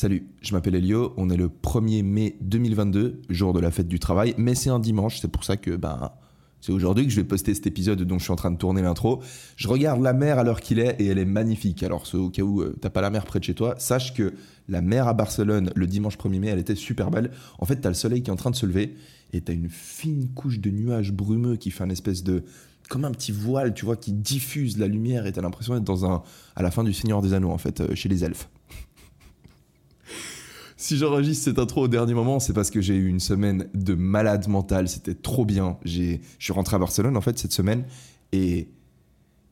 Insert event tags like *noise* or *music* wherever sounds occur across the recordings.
Salut, je m'appelle Elio, on est le 1er mai 2022, jour de la fête du travail, mais c'est un dimanche, c'est pour ça que ben, c'est aujourd'hui que je vais poster cet épisode dont je suis en train de tourner l'intro. Je regarde la mer à l'heure qu'il est et elle est magnifique. Alors, au cas où euh, t'as pas la mer près de chez toi, sache que la mer à Barcelone le dimanche 1er mai, elle était super belle. En fait, t'as le soleil qui est en train de se lever et t'as une fine couche de nuages brumeux qui fait un espèce de. comme un petit voile, tu vois, qui diffuse la lumière et t'as l'impression d'être dans un. à la fin du Seigneur des Anneaux, en fait, euh, chez les elfes. Si j'enregistre cette intro au dernier moment, c'est parce que j'ai eu une semaine de malade mental. C'était trop bien. Je suis rentré à Barcelone en fait cette semaine et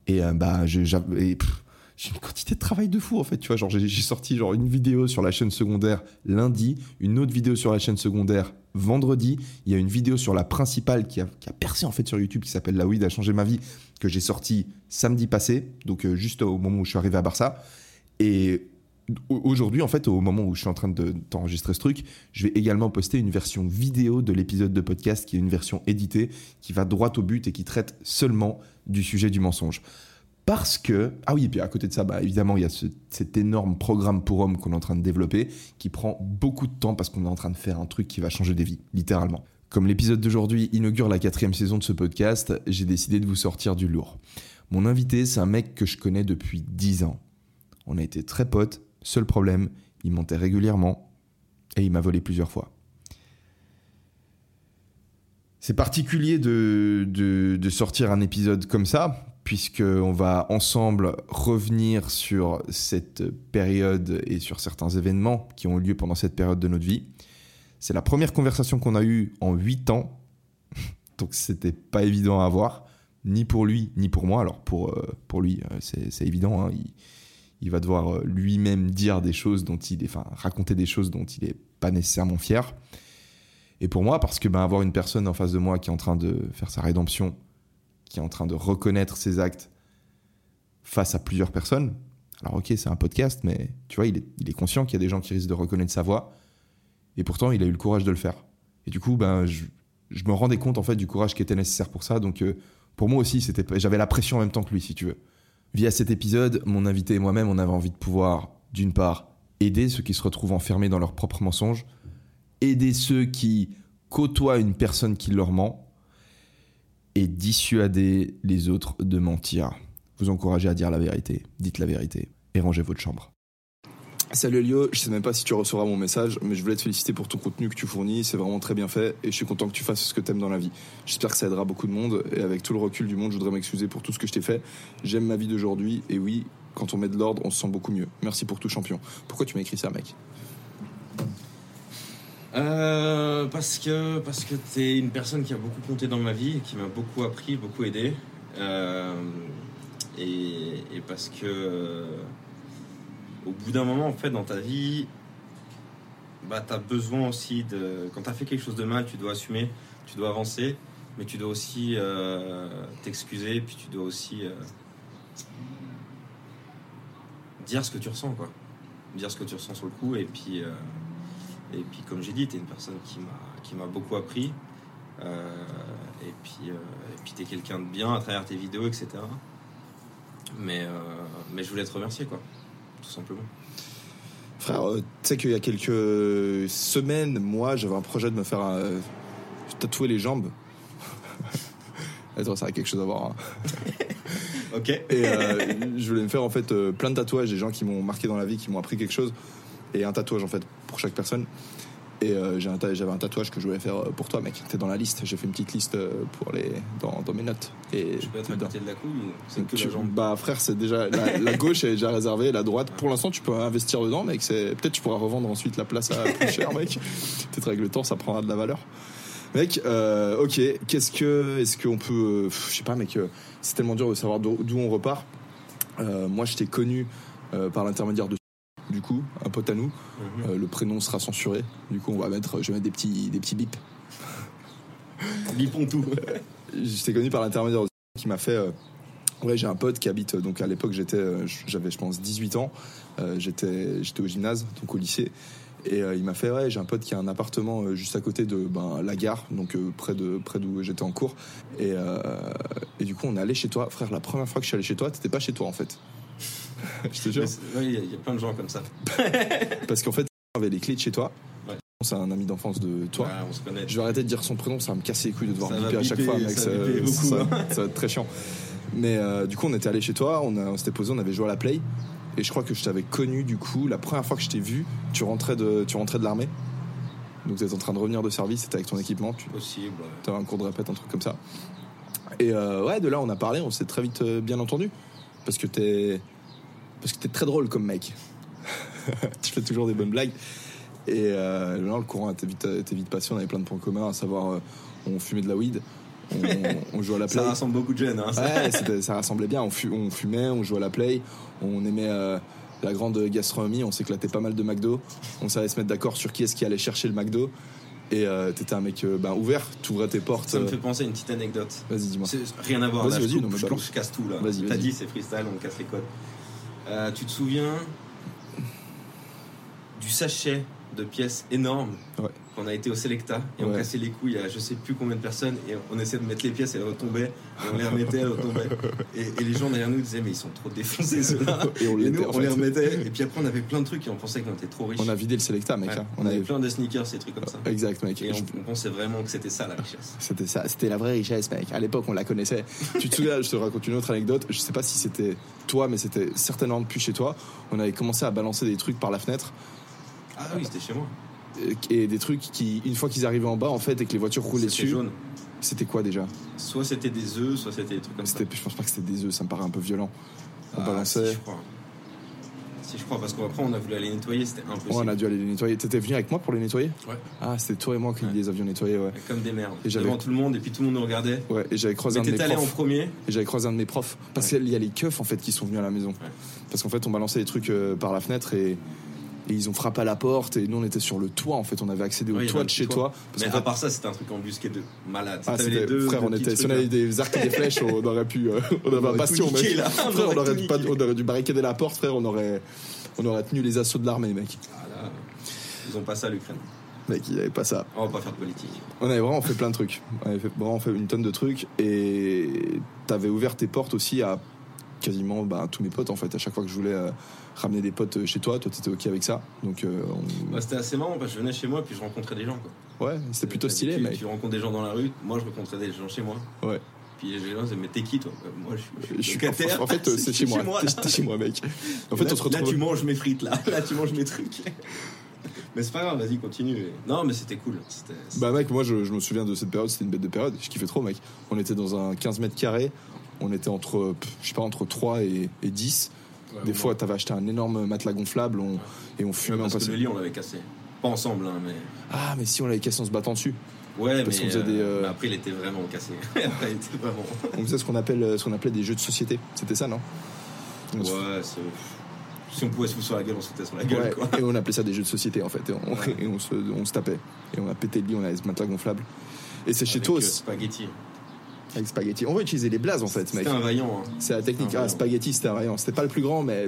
et euh, bah j'ai une quantité de travail de fou en fait. Tu vois, genre j'ai sorti genre une vidéo sur la chaîne secondaire lundi, une autre vidéo sur la chaîne secondaire vendredi. Il y a une vidéo sur la principale qui a, qui a percé en fait sur YouTube qui s'appelle La weed a changé ma vie que j'ai sorti samedi passé, donc euh, juste au moment où je suis arrivé à Barça. Et Aujourd'hui, en fait, au moment où je suis en train de t'enregistrer ce truc, je vais également poster une version vidéo de l'épisode de podcast qui est une version éditée, qui va droit au but et qui traite seulement du sujet du mensonge. Parce que, ah oui, et puis à côté de ça, bah, évidemment, il y a cet énorme programme pour hommes qu'on est en train de développer, qui prend beaucoup de temps parce qu'on est en train de faire un truc qui va changer des vies, littéralement. Comme l'épisode d'aujourd'hui inaugure la quatrième saison de ce podcast, j'ai décidé de vous sortir du lourd. Mon invité, c'est un mec que je connais depuis 10 ans. On a été très potes, Seul problème, il montait régulièrement et il m'a volé plusieurs fois. C'est particulier de, de, sortir un épisode comme ça, puisqu'on va ensemble revenir sur cette période et sur certains événements qui ont eu lieu pendant cette période de notre vie. C'est la première conversation qu'on a eue en 8 ans, *laughs* donc c'était pas évident à avoir, ni pour lui, ni pour moi. Alors pour, euh, pour lui, euh, c'est évident, hein, il va devoir euh, lui-même dire des choses dont il est, enfin, raconter des choses dont il n'est pas nécessairement fier. Et pour moi, parce que ben, avoir une personne en face de moi qui est en train de faire sa rédemption, qui est en train de reconnaître ses actes face à plusieurs personnes, alors ok, c'est un podcast, mais tu vois, il est, il est conscient qu'il y a des gens qui risquent de reconnaître sa voix, et pourtant, il a eu le courage de le faire. Et du coup, ben, je, je me rendais compte en fait du courage qui était nécessaire pour ça. Donc, euh, pour moi aussi, c'était, j'avais la pression en même temps que lui, si tu veux. Via cet épisode, mon invité et moi-même, on avait envie de pouvoir, d'une part, aider ceux qui se retrouvent enfermés dans leurs propres mensonges, aider ceux qui côtoient une personne qui leur ment, et dissuader les autres de mentir. Vous encouragez à dire la vérité, dites la vérité, et rangez votre chambre. Salut Elio, je sais même pas si tu recevras mon message, mais je voulais te féliciter pour ton contenu que tu fournis, c'est vraiment très bien fait et je suis content que tu fasses ce que tu aimes dans la vie. J'espère que ça aidera beaucoup de monde et avec tout le recul du monde, je voudrais m'excuser pour tout ce que je t'ai fait. J'aime ma vie d'aujourd'hui et oui, quand on met de l'ordre, on se sent beaucoup mieux. Merci pour tout champion. Pourquoi tu m'as écrit ça, mec? Euh, parce que parce que une personne qui a beaucoup compté dans ma vie, qui m'a beaucoup appris, beaucoup aidé, euh, et, parce que au bout d'un moment, en fait, dans ta vie, bah, tu as besoin aussi de. Quand tu as fait quelque chose de mal, tu dois assumer, tu dois avancer, mais tu dois aussi euh, t'excuser, puis tu dois aussi euh, dire ce que tu ressens, quoi. Dire ce que tu ressens sur le coup, et puis, euh, et puis comme j'ai dit, tu es une personne qui m'a beaucoup appris, et puis, et puis tu es quelqu'un de bien à travers tes vidéos, etc. Mais, mais je voulais te remercier, quoi tout simplement. Frère, euh, tu sais qu'il y a quelques semaines, moi, j'avais un projet de me faire euh, tatouer les jambes. *laughs* Attends, ça a quelque chose à voir. Hein. *laughs* ok. Et euh, je voulais me faire en fait plein de tatouages, des gens qui m'ont marqué dans la vie, qui m'ont appris quelque chose, et un tatouage en fait pour chaque personne. Et euh, j'avais un tatouage que je voulais faire euh, pour toi, mec. T'es dans la liste. J'ai fait une petite liste euh, pour les, dans, dans mes notes. Et je peux être à côté de la couille ou c'est que la jambe? Bah, frère, c'est déjà. La, gauche est déjà réservée, la droite. Pour l'instant, tu peux investir dedans, mec. Peut-être tu pourras revendre ensuite la place à plus cher, mec. Peut-être avec le temps, ça prendra de la valeur. Mec, ok. Qu'est-ce que. Est-ce qu'on peut. je sais pas, mec. c'est tellement dur de savoir d'où on repart. moi, je t'ai connu euh, par l'intermédiaire de du coup, un pote à nous. Mhm. Euh, le prénom sera censuré. Du coup, on va mettre, je vais mettre des petits, des petits bips. *laughs* Lipons tout. J'étais connu par l'intermédiaire qui m'a fait. euh, ouais, j'ai un pote qui habite. Donc à l'époque, j'étais, euh, j'avais, je pense, 18 ans. Euh, j'étais, j'étais au gymnase, donc au lycée. Et euh, il m'a fait, ouais, j'ai un pote qui a un appartement euh, juste à côté de ben, la gare, donc près de près d'où j'étais en cours. Et, et du coup, on est allé chez toi, frère. La première fois que je suis allé chez toi, t'étais pas chez toi en fait. *laughs* je te jure. Ouais, Il y, a- il y a plein de gens comme ça. *laughs* Parce qu'en fait, avait les clés de chez toi. Ouais. C'est un ami d'enfance de toi. Ouais, on se connaît. Je vais arrêter de dire son prénom, ça va me casser les couilles de devoir biper à chaque fois, mec. ça Ça, ça- hein. *laughs* ça va être très chiant. Mais euh, du coup, on était allé chez toi, on, s'était posé, on avait joué à la play. Et je crois que je t'avais connu, du coup, la première fois que je t'ai vu, tu rentrais de, tu rentrais de l'armée. Donc, tu étais en train de revenir de service, c'était avec ton équipement, tu Possible. ouais. avais un cours de répète, un truc comme ça. Et euh, ouais, de là, on a parlé, on s'est très vite euh, bien entendu. Parce que t'es. Parce que t'es très drôle comme mec. *laughs* tu fais toujours des bonnes blagues. Et euh, non, le courant était vite, était vite passé, on avait plein de points communs, à savoir, euh, on fumait de la weed, on, on jouait à la play. Ça rassemble beaucoup de jeunes. Hein, ça. Ouais, ça rassemblait bien. On, fu- on fumait, on jouait à la play, on aimait euh, la grande gastronomie, on s'éclatait pas mal de McDo. On savait se mettre d'accord sur qui est-ce qui allait chercher le McDo. Et euh, t'étais un mec euh, ben, ouvert, t'ouvrais tes portes. Ça me euh, fait penser à une petite anecdote. Vas-y, dis-moi. C'est rien à voir. Vas-y, là, je vas-y, coupe, non, je, je casse tout là. Vas-y, T'as dit c'est freestyle, on casse les codes. Euh, tu te souviens du sachet de pièces énormes Ouais. qu'on a été au Selecta et on cassait les couilles à je sais plus combien de personnes et on essayait de mettre les pièces et elles retombaient et on les remettait, elles retombaient *laughs* et, et les gens derrière nous disaient mais ils sont trop défoncés ceux-là *laughs* Et on et l'était, nous en on les remettait et puis après on avait plein de trucs et on pensait qu'on était trop riches. On a vidé le Selecta, mec. Ouais. hein. on, On avait plein de sneakers, ces trucs comme ça. Exact, mec. Et on, on pensait vraiment que c'était ça la richesse. *laughs* C'était ça, c'était la vraie richesse, mec. À l'époque, on la connaissait. tu te souviens, je te raconte une autre anecdote. Je sais pas si c'était toi, mais c'était certainement depuis chez toi. On avait commencé à balancer des trucs par la fenêtre. Ah oui, c'était chez moi. euh, Et des trucs qui, une fois qu'ils arrivaient en bas, en fait, et que les voitures roulaient C'était dessus, jaune. c'était quoi déjà? Soit c'était des œufs, soit c'était des trucs comme ça. Je pense pas que c'était des œufs, ça me paraît un peu violent. On Ah, balançait. Si, je crois. Si, je crois, parce qu'après, on a voulu aller nettoyer, c'était impossible. Ouais, on a dû aller les nettoyer. T'étais venu avec moi pour les nettoyer? Ouais. Ah, c'était toi et moi qui Ouais. les avions nettoyés, ouais. Comme des merdes. Et j'avais- Devant tout le monde, et puis tout le monde nous regardait. Ouais, et j'avais croisé Mais un de mes t'étais allé en profs. premier. Et j'avais croisé un de mes profs. Parce qu'il y a les keufs, en fait, qui sont venus à la maison. Parce qu'en fait, on balançait des trucs euh, par la fenêtre et, et ils ont frappé à la porte. Et nous, on était sur le toit, en fait. On avait accédé au toit de un chez toi. Parce Mais à fait, part ça, c'était un truc embusqué de malade. ah, T'avais c'était- les deux. frère, on était, si on avait des arcs et des flèches, on aurait pu, euh, on avait un aurait bastion, tout niqué, mec. là. On Frère, on aurait pas, on aurait dû barricader la porte, frère. On aurait, on aurait tenu les assauts de l'armée, mec. Ah, là, Ils ont pas ça l'Ukraine. Mec, il n'y avait pas ça. On va pas faire de politique. On avait vraiment fait plein de trucs. On avait fait, vraiment fait une tonne de trucs. Et t'avais ouvert tes portes aussi à quasiment bah, tous mes potes, en fait. À chaque fois que je voulais euh, ramener des potes chez toi, toi, t'étais OK avec ça. Donc, euh, on- Bah, c'était assez marrant parce que je venais chez moi, puis je rencontrais des gens. Quoi. ouais, c'était plutôt stylé, tu. Tu rencontres des gens dans la rue. Moi, je rencontrais des gens chez moi. Ouais. Puis les gens disaient, mais t'es qui toi? Bah, Moi, je suis, Je je suis locataire. en fait, euh, *laughs* c'est chez moi. là. T'es chez moi, mec. En fait, là, on se là, retrouve. tu manges mes frites, là. *laughs* Là, tu manges mes trucs. mais c'est pas grave, vas-y, continue. Non, mais c'était cool. C'était- Bah mec, moi je, je me souviens de cette période, c'était une bête de période, je kiffais trop mec. On était dans un 15 mètres carrés, on était entre, je sais pas, entre 3 et, et 10. Ouais, Des fois t'avais acheté un énorme matelas gonflable on- et on fumait, parce que passait- le lit, on l'avait cassé. Pas ensemble, hein, mais. Ah mais si on l'avait cassé en se battant dessus. Ouais, Parce mais, faisait des, euh, mais après, il était vraiment cassé. après, *laughs* il était vraiment. On faisait ce qu'on appelle, euh, ce qu'on appelait des jeux de société. C'était ça non? On Ouais. Si on pouvait se foutre sur la gueule, on se foutait sur la gueule, Ouais, quoi. et on appelait ça des jeux de société en fait. Et on, Ouais. *laughs* et on se, on se tapait. Et on a pété le lit, on avait ce matelas gonflable. Et c'est chez toi euh, aussi, Spaghetti. Avec spaghetti. On va utiliser les blazes en fait, mec. C'était un vaillant. Hein. C'est la technique. Ah, vaillant. spaghetti, c'était un rayon. C'était pas le plus grand, mais.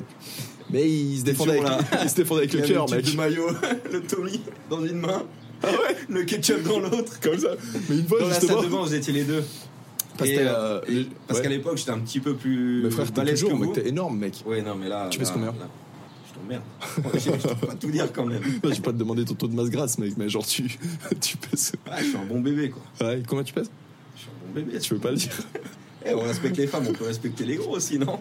Mais il se défendait avec, *laughs* il se défendait avec le cœur, mec. de maillot, *laughs* le Tommy dans une main. Ah ouais Le ketchup dans l'autre. Comme ça. Mais une fois, Dans la salle de bain, vous étiez les deux. Parce, euh, euh, parce ouais. qu'à l'époque, j'étais un petit peu plus. Mais frère, t'es toujours, que mec, t'es énorme, mec. Ouais, non, mais là. Tu là- combien là, Je t'emmerde. je *laughs* je peux pas tout dire quand même. Je vais pas te demander ton taux de masse grasse, mec, mais genre, tu, tu pèses. Ah, je suis un bon bébé, quoi. Ouais, combien tu pèses Je suis un bon bébé. Tu veux pas le dire *laughs* Eh, on respecte les femmes, on peut respecter les gros aussi, non?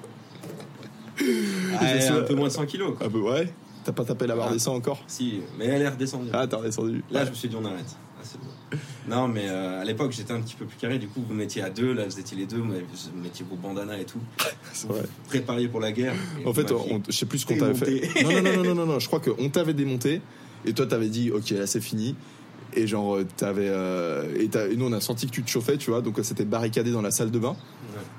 Ah. Un peu moins de 100 kilos, quoi. Un peu, ouais. T'as pas tapé la barre Ah. des 100 encore? Si, mais elle est redescendue. Ah, t'as redescendu. Là, je me suis dit, on arrête. Ah, bon. Non, mais euh, à l'époque, j'étais un petit peu plus carré. Du coup, vous mettiez à deux. Là, vous étiez les deux. Vous mettiez vos bandanas et tout. *laughs* C'est vrai. Prépariez pour la guerre. En fait, on- je sais plus ce qu'on t'avait fait. non, non, non, non, non, *laughs* non, je crois qu'on t'avait démonté et toi t'avais dit, ok, là c'est fini. Et genre, euh, t'avais. euh, et, nous, on a senti que tu te chauffais, tu vois. Donc, euh, c'était barricadé dans la salle de bain.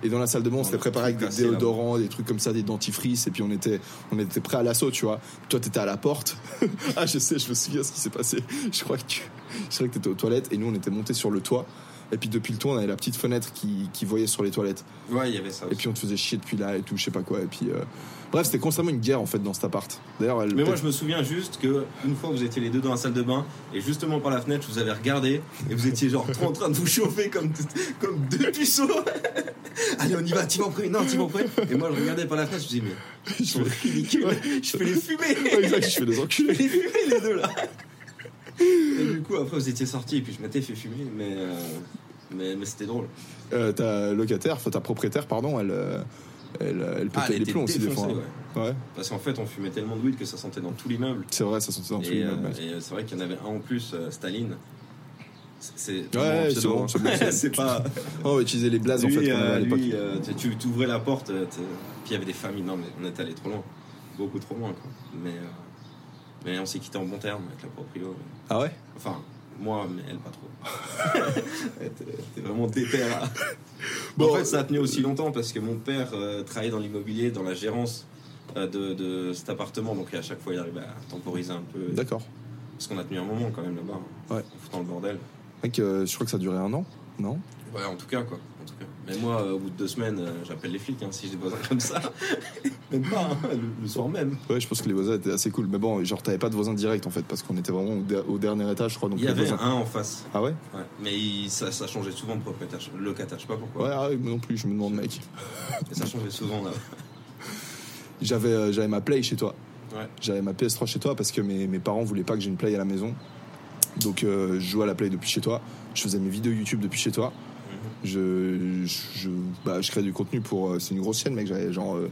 Et dans la salle de bain, on On s'était préparé avec des déodorants, des trucs comme ça, des dentifrices. Et puis, on était, on était prêt à l'assaut, tu vois. Toi, t'étais à la porte. *laughs* ah, je sais, je me souviens ce qui s'est passé. *laughs* Je crois que tu. Je crois que t'étais aux toilettes. Et nous, on était montés sur le toit. Et puis, depuis le toit, on avait la petite fenêtre qui, qui voyait sur les toilettes. Ouais, il y avait ça Et puis, on te faisait chier depuis là et tout, je sais pas quoi. Et puis. euh, Bref, c'était constamment une guerre, en fait, dans cet appart. D'ailleurs, elle. Mais moi, je me souviens juste que une fois, vous étiez les deux dans la salle de bain, et justement par la fenêtre, je vous avais regardé, et vous étiez genre trop en train de vous chauffer comme, comme deux puceaux. *laughs* Allez, on y va, tu vas non, tu vas. Et moi, je regardais par la fenêtre, je me disais, mais ils sont ridicules, je peux les fumer. Ouais, exact, je fais des Je enculés. peux les fumer, les deux là. Et du coup, après, vous étiez sortis, et puis je m'étais fait fumer, mais, euh, mais, mais c'était drôle. Euh, ta locataire, enfin ta propriétaire, pardon, elle, euh, elle, euh, elle Ah, pétait elle les plombs aussi des fois. hein. Ouais, Parce qu'en fait, on fumait tellement de weed que ça sentait dans tout l'immeuble. c'est vrai, ça sentait dans tous les euh, immeubles, mec. et c'est vrai qu'il y en avait un en plus, euh, Staline. C'est- Ouais, c'est bon, c'est bon, c'est- pas. *laughs* Oh, on va utiliser les blazes en fait à euh, l'époque. lui, euh, tu tu ouvrais la porte, euh, puis il y avait des familles. Non, mais on est allé trop loin. Beaucoup trop loin, quoi. Mais, euh, mais on s'est quitté en bon terme avec la proprio. Ah ouais? Enfin, moi, mais elle, pas trop. *laughs* Était vraiment déter. là. Bon, en fait, ça a tenu aussi longtemps parce que mon père euh, travaillait dans l'immobilier, dans la gérance euh, de, de cet appartement. Donc à chaque fois, il arrivait à temporiser un peu. D'accord. Parce qu'on a tenu un moment quand même là-bas. hein, Ouais. En foutant le bordel. Mec, euh, je crois que ça a duré un an, non? Ouais, en tout cas, quoi. En tout cas. Mais moi, euh, au bout de deux semaines, euh, j'appelle les flics hein, si j'ai des voisins comme ça. *laughs* même pas, hein, le, le soir même. Ouais, je pense que les voisins étaient assez cool. Mais bon, genre, t'avais pas de voisins directs en fait, parce qu'on était vraiment au, der- au dernier étage, je crois. Donc Il y avait voisins- un en face. Ah ouais? Ouais. Mais il- ça, ça changeait souvent de propriétaire, locataire. Je sais pas pourquoi. Ouais, ah, moi non plus, je me demande, mec. Mais ça changeait souvent là. *laughs* J'avais euh, j'avais ma Play chez toi. Ouais. J'avais ma PS3 chez toi parce que mes, mes parents voulaient pas que j'ai une Play à la maison. Donc euh, je jouais à la Play depuis chez toi. Je faisais mes vidéos YouTube depuis chez toi. Je, je, bah, je crée du contenu pour. euh, c'est une grosse chaîne, mec. J'avais genre. euh,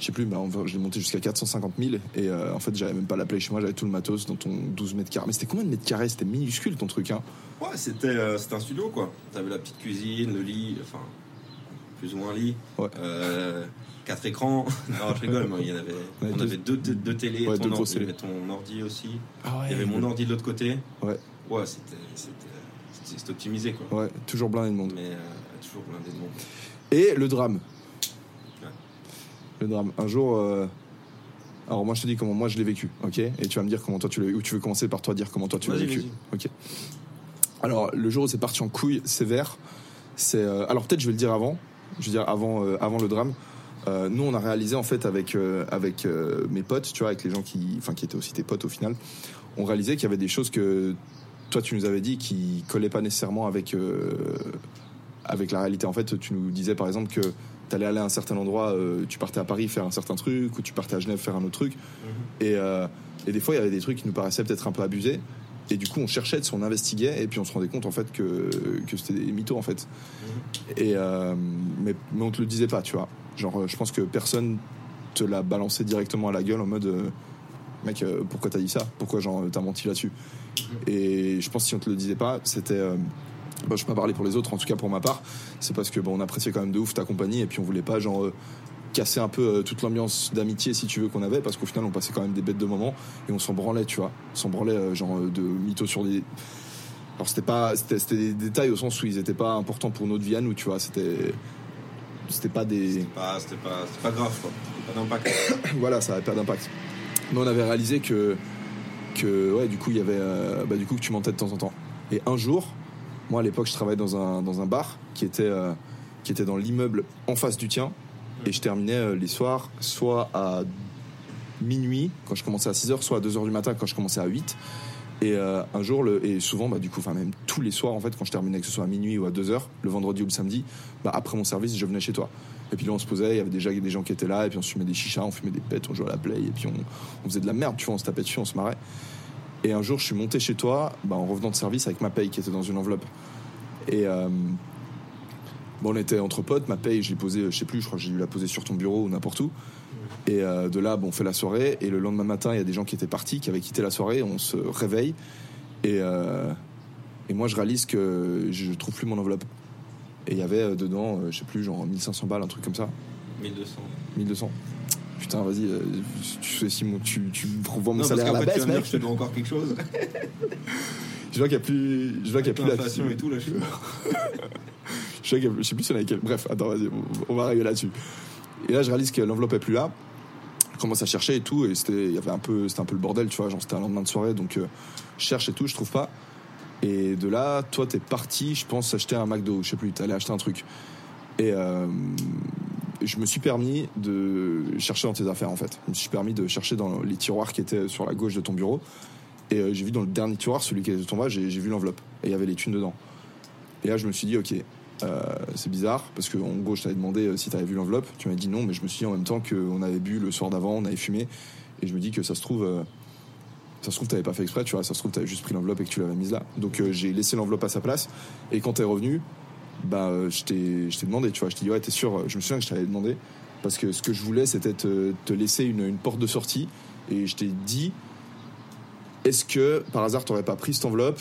je sais plus, bah, je l'ai monté jusqu'à 450 000. Et euh, en fait, j'avais même pas la Play chez moi. J'avais tout le matos dans ton 12 mètres carrés. Mais c'était combien de mètres carrés? C'était minuscule ton truc, hein. Ouais, c'était euh, c'était un studio quoi. T'avais la petite cuisine, le lit, enfin, plus ou moins un lit. Ouais. Euh, quatre écrans. *laughs* non, je rigole, mais il y en avait. Ouais, on deux- avait deux, deux, deux télés. Ouais, ton deux ordi, grosses il y télés. avait ton ordi aussi. Ah ouais. Il y avait mon ordi de l'autre côté. Ouais. Ouais, c'était c'était optimisé quoi. Ouais, toujours blindé de monde. Mais euh, toujours blindé de monde. Et le drame. Ouais. Le drame. Un jour. euh, Alors moi je te dis comment moi je l'ai vécu, ok? Et tu vas me dire comment toi tu l'as Ou tu veux commencer par toi dire comment toi tu l'as vécu. Ok? Alors le jour où c'est parti en couille sévère, c'est. euh, Alors peut-être je vais le dire avant. Je veux dire avant, avant le drame. Euh, nous on a réalisé en fait avec euh, avec euh, mes potes, tu vois, avec les gens qui, enfin qui étaient aussi tes potes au final, on réalisait qu'il y avait des choses que toi tu nous avais dit qui collaient pas nécessairement avec euh, avec la réalité. En fait, tu nous disais par exemple que tu allais aller à un certain endroit, euh, tu partais à Paris faire un certain truc, ou tu partais à Genève faire un autre truc. Et, euh, et des fois, il y avait des trucs qui nous paraissaient peut-être un peu abusés. Et du coup, on cherchait, on investiguait, et puis on se rendait compte en fait que, que c'était des mythos en fait. Et euh, mais, mais on te le disait pas, tu vois. Genre, je pense que personne te l'a balancé directement à la gueule en mode mec, pourquoi t'as dit ça? Pourquoi genre t'as menti là-dessus? Et je pense que si on te le disait pas, c'était euh, bon, je peux pas parler pour les autres, en tout cas pour ma part, c'est parce que bon, on appréciait quand même de ouf ta compagnie et puis on voulait pas genre euh, casser un peu euh, toute l'ambiance d'amitié si tu veux qu'on avait parce qu'au final on passait quand même des bêtes de moments et on s'en branlait, tu vois, on s'en branlait euh, genre de mythos sur des alors c'était pas c'était c'était des détails au sens où ils étaient pas importants pour notre vie à nous, tu vois, c'était c'était pas des C'était pas, c'était pas, c'était pas grave quoi. C'était pas d'impact. *coughs* voilà, ça avait pas d'impact. Mais on avait réalisé que, que ouais, du coup, il y avait, euh, bah, du coup, que tu mentais de temps en temps. Et un jour, moi, à l'époque, je travaillais dans un, dans un bar qui était, euh, qui était dans l'immeuble en face du tien. Et je terminais euh, les soirs, soit à minuit, quand je commençais à 6h, soit à 2h du matin, quand je commençais à 8 et un jour, et souvent, bah, du coup, enfin même tous les soirs, en fait, quand je terminais, que ce soit à minuit ou à 2h, le vendredi ou le samedi, bah, après mon service, je venais chez toi. Et puis là, on se posait, il y avait déjà des gens qui étaient là, et puis on se fumait des chichas, on fumait des pètes, on jouait à la play, et puis on, on faisait de la merde, tu vois, on se tapait dessus, on se marrait. Et un jour, je suis monté chez toi, bah, en revenant de service avec ma paye qui était dans une enveloppe. Et euh, bon, on était entre potes, ma paye, je l'ai posée, je sais plus, je crois que j'ai dû la poser sur ton bureau ou n'importe où. Et euh, de là, bon, on fait la soirée, et le lendemain matin, il y a des gens qui étaient partis, qui avaient quitté la soirée, on se réveille, et, euh, et moi, je réalise que je trouve plus mon enveloppe. Et il y avait euh, dedans, euh, je sais plus, genre 1500 balles, un truc comme ça. 1200. 1200. putain, vas-y, euh, tu, tu, tu, tu revends mon Non, salaire à la fait, tu baisse, dire mec. que je te dois encore quelque chose. *laughs* Je vois qu'il n'y a plus, je vois qu'il y a plus L'inflation et tout, là, je suis *laughs* Je sais, qu'il y a- je sais plus si on avait quel. Bref, attends, vas-y, on, on va arriver là-dessus. Et là, je réalise que l'enveloppe est plus là. Je commence à chercher et tout, et c'était, il y avait un peu, c'était un peu le bordel, tu vois. Genre, c'était un lendemain de soirée, donc euh, je cherche et tout, je trouve pas. Et de là, toi, t'es parti, je pense, acheter un McDo, je sais plus, t'allais acheter un truc. Et euh, je me suis permis de chercher dans tes affaires, en fait. Je me suis permis de chercher dans les tiroirs qui étaient sur la gauche de ton bureau. Et euh, j'ai vu dans le dernier tiroir, celui qui était de ton bas, j'ai vu l'enveloppe. Et il y avait les thunes dedans. Et là, je me suis dit, ok, euh, c'est bizarre, parce que en gros, je t'avais demandé si t'avais vu l'enveloppe. Tu m'as dit non, mais je me suis dit en même temps qu'on avait bu le soir d'avant, on avait fumé. Et je me dis que ça se trouve, ça se trouve, t'avais pas fait exprès, tu vois. Ça se trouve, t'avais juste pris l'enveloppe et que tu l'avais mise là. Donc euh, j'ai laissé l'enveloppe à sa place. Et quand t'es revenu, bah, euh, je t'ai je t'ai demandé, tu vois. Je t'ai dit, ouais, t'es sûr Je me souviens que je t'avais demandé. Parce que ce que je voulais, c'était te, te laisser une, une porte de sortie. Et je t'ai dit, est-ce que par hasard, t'aurais pas pris cette enveloppe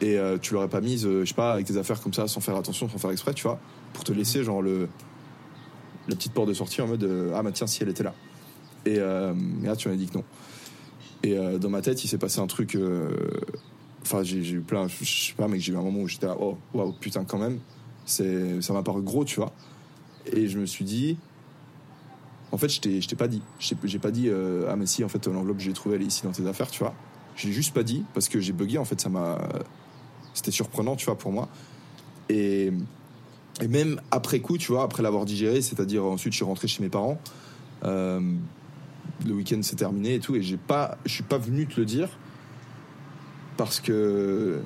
et euh, tu l'aurais pas mise, euh, je sais pas, avec tes affaires comme ça, sans faire attention, sans faire exprès, tu vois, pour te laisser genre le la petite porte de sortie en mode euh, ah bah tiens si elle était là. Et, euh, et là tu m'as dit que non. Et euh, dans ma tête il s'est passé un truc. euh, Enfin j'ai eu plein, je sais pas, mais j'ai eu un moment où j'étais là, oh waouh putain quand même, ça m'a paru gros, tu vois. Et je me suis dit. En fait, je t'ai je pas dit. Je J'ai pas dit, euh, ah, mais si, en fait, l'enveloppe, j'ai trouvé, elle est ici dans tes affaires, tu vois. Je l'ai juste pas dit parce que j'ai bugué, en fait, ça m'a. C'était surprenant, tu vois, pour moi. Et, et même après coup, tu vois, après l'avoir digéré, c'est-à-dire ensuite, je suis rentré chez mes parents. Le week-end s'est terminé et tout, et j'ai pas, je suis pas venu te le dire parce que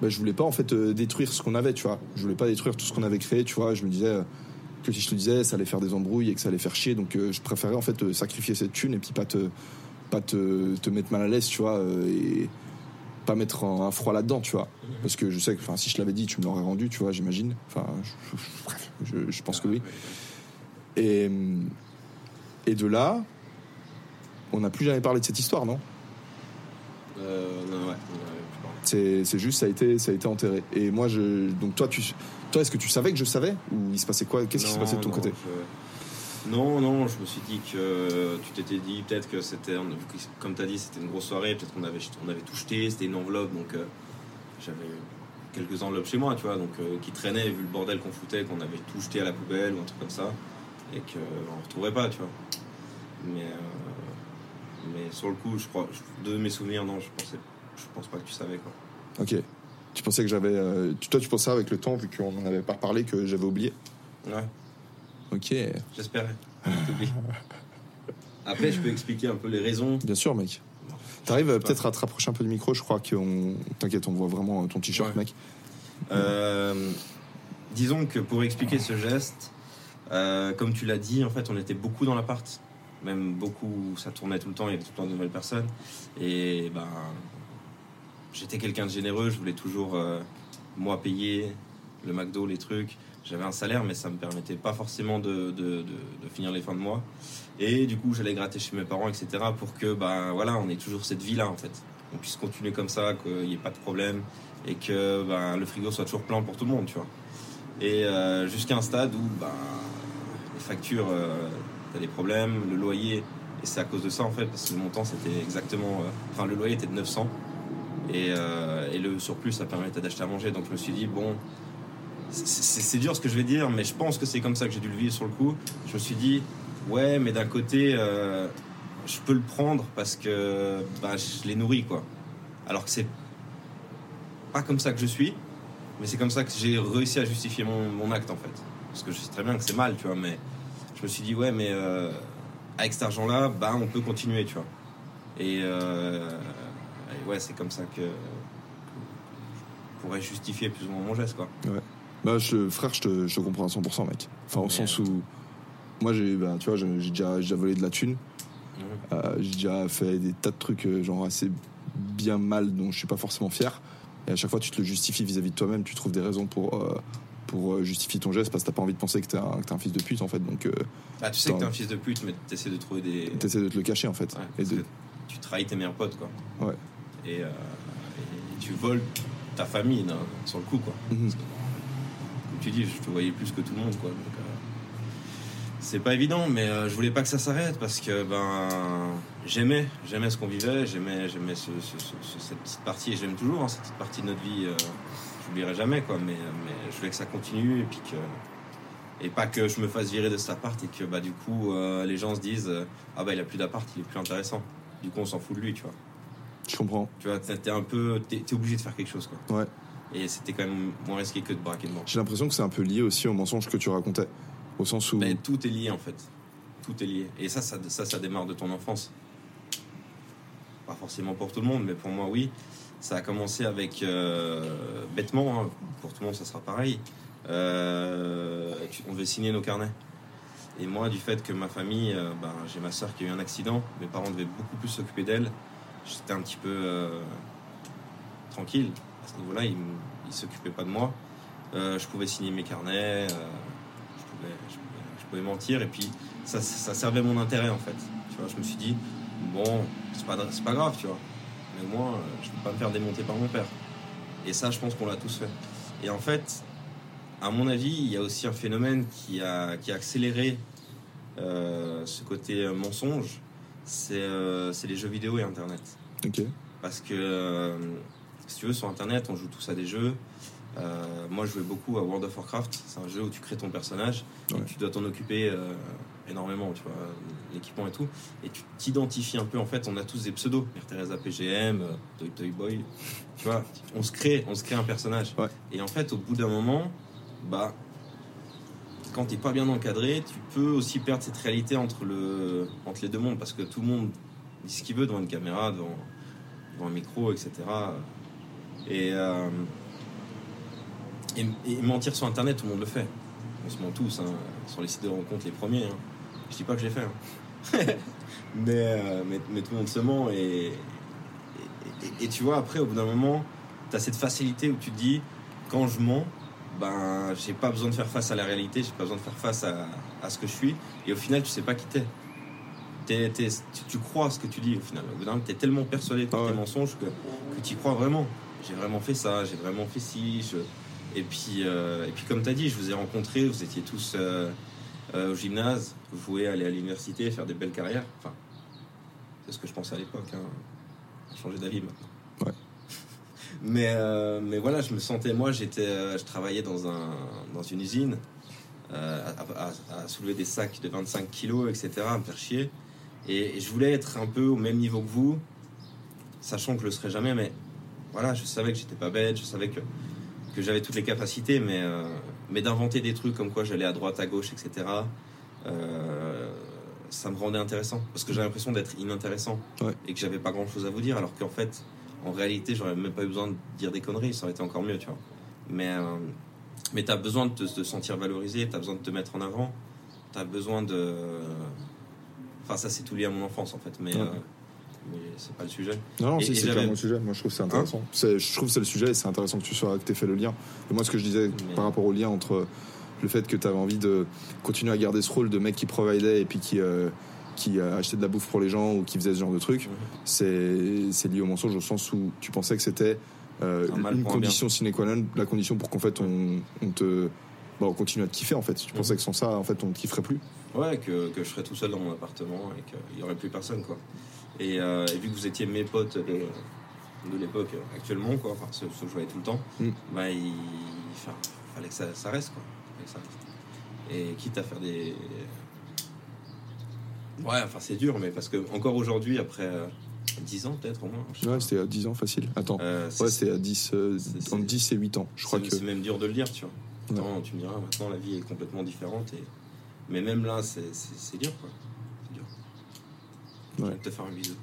bah, je voulais pas en fait euh, détruire ce qu'on avait, tu vois. Je voulais pas détruire tout ce qu'on avait créé, tu vois. Je me disais euh, que si je te disais, ça allait faire des embrouilles et que ça allait faire chier, donc euh, je préférais en fait sacrifier cette thune et puis pas te, pas te, te mettre mal à l'aise, tu vois, et pas mettre un, froid là-dedans, tu vois. Parce que je sais que, si je l'avais dit, tu me l'aurais rendu, tu vois, j'imagine. Enfin, je, je pense que oui. Et, et de là, on n'a plus jamais parlé de cette histoire, non? Euh, non, ouais, on en avait plus parlé. C'est c'est juste, ça a été, ça a été enterré. Et moi, je, donc toi, tu, toi, est-ce que tu savais que je savais? Ou il se passait quoi? Qu'est-ce qui se passait de ton non, côté? je- Non, non, je me suis dit que tu t'étais dit peut-être que c'était, comme tu as dit, c'était une grosse soirée, peut-être qu'on avait, on avait tout jeté, c'était une enveloppe, donc euh, j'avais quelques enveloppes chez moi, tu vois, donc euh, qui traînaient, vu le bordel qu'on foutait, qu'on avait tout jeté à la poubelle ou un truc comme ça, et qu'on ne retrouverait pas, tu vois. Mais, euh, mais sur le coup, je crois, de mes souvenirs, non, je pensais, je pense pas que tu savais, quoi. Ok. Tu pensais que j'avais. euh, toi, tu pensais avec le temps, vu qu'on n'en avait pas parlé, que j'avais oublié? Ouais. Ok. J'espérais. *laughs* Après, je peux expliquer un peu les raisons. Bien sûr, mec. T'arrives peut-être à te rapprocher un peu du micro, je crois qu'on. T'inquiète, on voit vraiment ton t-shirt, Ouais. mec. Euh, disons que pour expliquer ce geste, euh, comme tu l'as dit, en fait, on était beaucoup dans l'appart. Même beaucoup, ça tournait tout le temps, il y avait tout le temps de nouvelles personnes. Et ben, j'étais quelqu'un de généreux, je voulais toujours, euh, moi, payer le McDo, les trucs. J'avais un salaire, mais ça me permettait pas forcément de, de- finir les fins de mois. Et du coup, j'allais gratter chez mes parents, etc. pour que, ben voilà, on ait toujours cette vie-là, en fait. On puisse continuer comme ça, qu'il n'y ait pas de problème et que ben, le frigo soit toujours plein pour tout le monde, tu vois. Et euh, jusqu'à un stade où ben, les factures, euh, t'as des problèmes, le loyer, et c'est à cause de ça en fait, parce que le montant c'était exactement. euh, Enfin, le loyer était de 900 et, euh, et le surplus ça permettait d'acheter à manger. Donc je me suis dit, bon, c'est- dur ce que je vais dire, mais je pense que c'est comme ça que j'ai dû le vivre sur le coup. Je me suis dit, ouais, mais d'un côté, je peux le prendre parce que ben, je les nourris, quoi. Alors que c'est pas comme ça que je suis, mais c'est comme ça que j'ai réussi à justifier mon, mon acte en fait. Parce que je sais très bien que c'est mal, tu vois, mais je me suis dit, ouais, mais euh, avec cet argent-là, bah, on peut continuer, tu vois. Et, euh, et ouais, c'est comme ça que, que je pourrais justifier plus ou moins mon geste, quoi. Bah, je, frère, je te, je te comprends à 100%, mec. Enfin, au Mais, sens où. Moi, j'ai, bah, tu vois, j'ai déjà, volé de la thune. Mhm. Euh, j'ai déjà fait des tas de trucs, euh, genre assez bien mal, dont je suis pas forcément fier. Et à chaque fois, tu te le justifies vis-à-vis de toi-même. Tu trouves des raisons pour, euh, pour euh, justifier ton geste parce que t'as pas envie de penser que t'es un, que un fils de pute, en fait. Donc, euh, Bah, tu sais que t'es un fils de pute, mais t'essaies de trouver des. t'essaies de te le cacher, en fait. Ouais, et parce de, que tu trahis tes meilleurs potes, quoi. Ouais. Et, euh, et tu voles ta famille non, sur le coup, quoi. Mhm. Que, comme tu dis, je te voyais plus que tout le monde, quoi. Donc, C'est pas évident, mais je voulais pas que ça s'arrête parce que ben j'aimais, j'aimais ce qu'on vivait, j'aimais, j'aimais ce- ce- ce- cette petite partie et j'aime toujours hein, cette petite partie de notre vie. euh, J'oublierai jamais quoi, mais, mais je voulais que ça continue et puis que et pas que je me fasse virer de cet appart et que bah du coup euh, les gens se disent euh, ah bah il a plus d'appart, il est plus intéressant. Du coup on s'en fout de lui, tu vois. Je comprends. Tu vois, t'es un peu, t'es t'es obligé de faire quelque chose quoi. Ouais. Et c'était quand même moins risqué que de braquer le banque. J'ai l'impression que c'est un peu lié aussi au mensonge que tu racontais. Au sens où. Ben, tout est lié en fait. Tout est lié. Et ça, ça, ça, ça démarre de ton enfance. Pas forcément pour tout le monde, mais pour moi, oui. Ça a commencé avec, euh, bêtement, hein, pour tout le monde, ça sera pareil. Euh, on devait signer nos carnets. Et moi, du fait que ma famille, euh, ben, j'ai ma soeur qui a eu un accident, mes parents devaient beaucoup plus s'occuper d'elle. J'étais un petit peu tranquille à ce niveau-là. Ils ne s'occupaient pas de moi. Je pouvais signer mes carnets. je, pouvais, mentir. Et puis, ça, ça servait mon intérêt, en fait. Tu vois, je me suis dit, bon, c'est pas, c'est pas grave, tu vois. Mais moi, euh, je ne peux pas me faire démonter par mon père. Et ça, je pense qu'on l'a tous fait. Et en fait, à mon avis, il y a aussi un phénomène qui a, qui a accéléré euh, ce côté euh, mensonge. C'est euh, c'est les jeux vidéo et Internet. Parce que, euh, si tu veux, sur Internet, on joue tous à des jeux. Moi, je jouais beaucoup à World of Warcraft. C'est un jeu où tu crées ton personnage Ouais. et tu dois t'en occuper énormément, tu vois, l'équipement et tout. Et tu t'identifies un peu, en fait, on a tous des pseudos. Mère Teresa PGM, euh, Toy Toy Boy. Tu vois, on se crée, on se crée un personnage. Ouais. Et en fait, au bout d'un moment, bah, quand t'es pas bien encadré, tu peux aussi perdre cette réalité entre, le, entre les deux mondes parce que tout le monde dit ce qu'il veut devant une caméra, devant, devant un micro, etc. Et, euh, et, et mentir sur Internet, tout le monde le fait. On se ment tous, hein, sur les sites de rencontres, les premiers. hein. Je dis pas que je l'ai fait. hein. *laughs* mais, euh, mais, mais tout le monde se ment. Et, et, et- et tu vois, après, au bout d'un moment, tu as cette facilité où tu te dis, quand je mens, ben, j'ai pas besoin de faire face à la réalité, j'ai pas besoin de faire face à, à ce que je suis. Et au final, tu sais pas qui t'es. T'es- t'es- tu, tu crois à ce que tu dis au final. Au bout d'un moment, t'es tellement persuadé par Ah ouais. tes mensonges que, que tu y crois vraiment. J'ai vraiment fait ça, j'ai vraiment fait ci. je- Et, puis, euh, et puis, comme tu as dit, je vous ai rencontrés, vous étiez tous euh, euh, au gymnase, vous pouvez aller à l'université, faire des belles carrières. Enfin, c'est ce que je pensais à l'époque. Hein. Changé d'avis maintenant. Ouais. *laughs* Mais, euh, mais voilà, je me sentais, moi, j'étais, euh, je travaillais dans, un, dans une usine à, à- à soulever des sacs de 25 kilos, etc., à me faire chier. Et, et je voulais être un peu au même niveau que vous, sachant que je le serais jamais, mais voilà, je savais que j'étais pas bête, je savais que, que j'avais toutes les capacités, mais, mais d'inventer des trucs comme quoi j'allais à droite, à gauche, etc., euh, ça me rendait intéressant. Parce que j'avais l'impression d'être inintéressant Ouais. et que j'avais pas grand chose à vous dire, alors qu'en fait, en réalité, j'aurais même pas eu besoin de dire des conneries, ça aurait été encore mieux, tu vois. Mais, euh, mais t'as besoin de te, de sentir valorisé, t'as besoin de te mettre en avant, t'as besoin de. Enfin, ça, c'est tout lié à mon enfance, en fait, mais, Ouais. euh, mais c'est pas le sujet. Non, non, c'est clairement le sujet. Moi, je trouve que c'est intéressant. Je trouve que c'est le sujet et c'est intéressant que tu sois, que aies fait le lien. Et moi, ce que je disais Mais- par rapport au lien entre le fait que tu avais envie de continuer à garder ce rôle de mec qui providait et puis qui, euh, qui euh, achetait de la bouffe pour les gens ou qui faisait ce genre de truc, Mhm. c'est lié au mensonge au sens où tu pensais que c'était euh, Un une pour un condition sine qua non, la condition pour qu'en fait on, on te. bah, on continue à te kiffer en fait. Tu pensais que sans ça, en fait, on te kifferait plus. Ouais, que, que je serais tout seul dans mon appartement et qu'il n'y aurait plus personne, quoi. Et, euh, et vu que vous étiez mes potes de, de l'époque euh, actuellement, quoi, enfin ceux, ceux que je voyais tout le temps, Mm. bah il enfin, fallait que ça, ça reste, quoi. Fallait que ça reste. Et quitte à faire des. Ouais, enfin c'est dur, mais parce que encore aujourd'hui, après euh, 10 ans peut-être au moins. Ouais, c'était à 10 ans facile. Attends. euh, c'est- Ouais, c'était à 10, euh, c'est- entre 10 et 8 ans. Je crois c'est- que. C'est même dur de le dire, tu vois. Ouais. Attends, tu me diras, maintenant la vie est complètement différente. Et... Mais même là, c'est c'est- c'est dur, quoi. Je de te faire un bisou.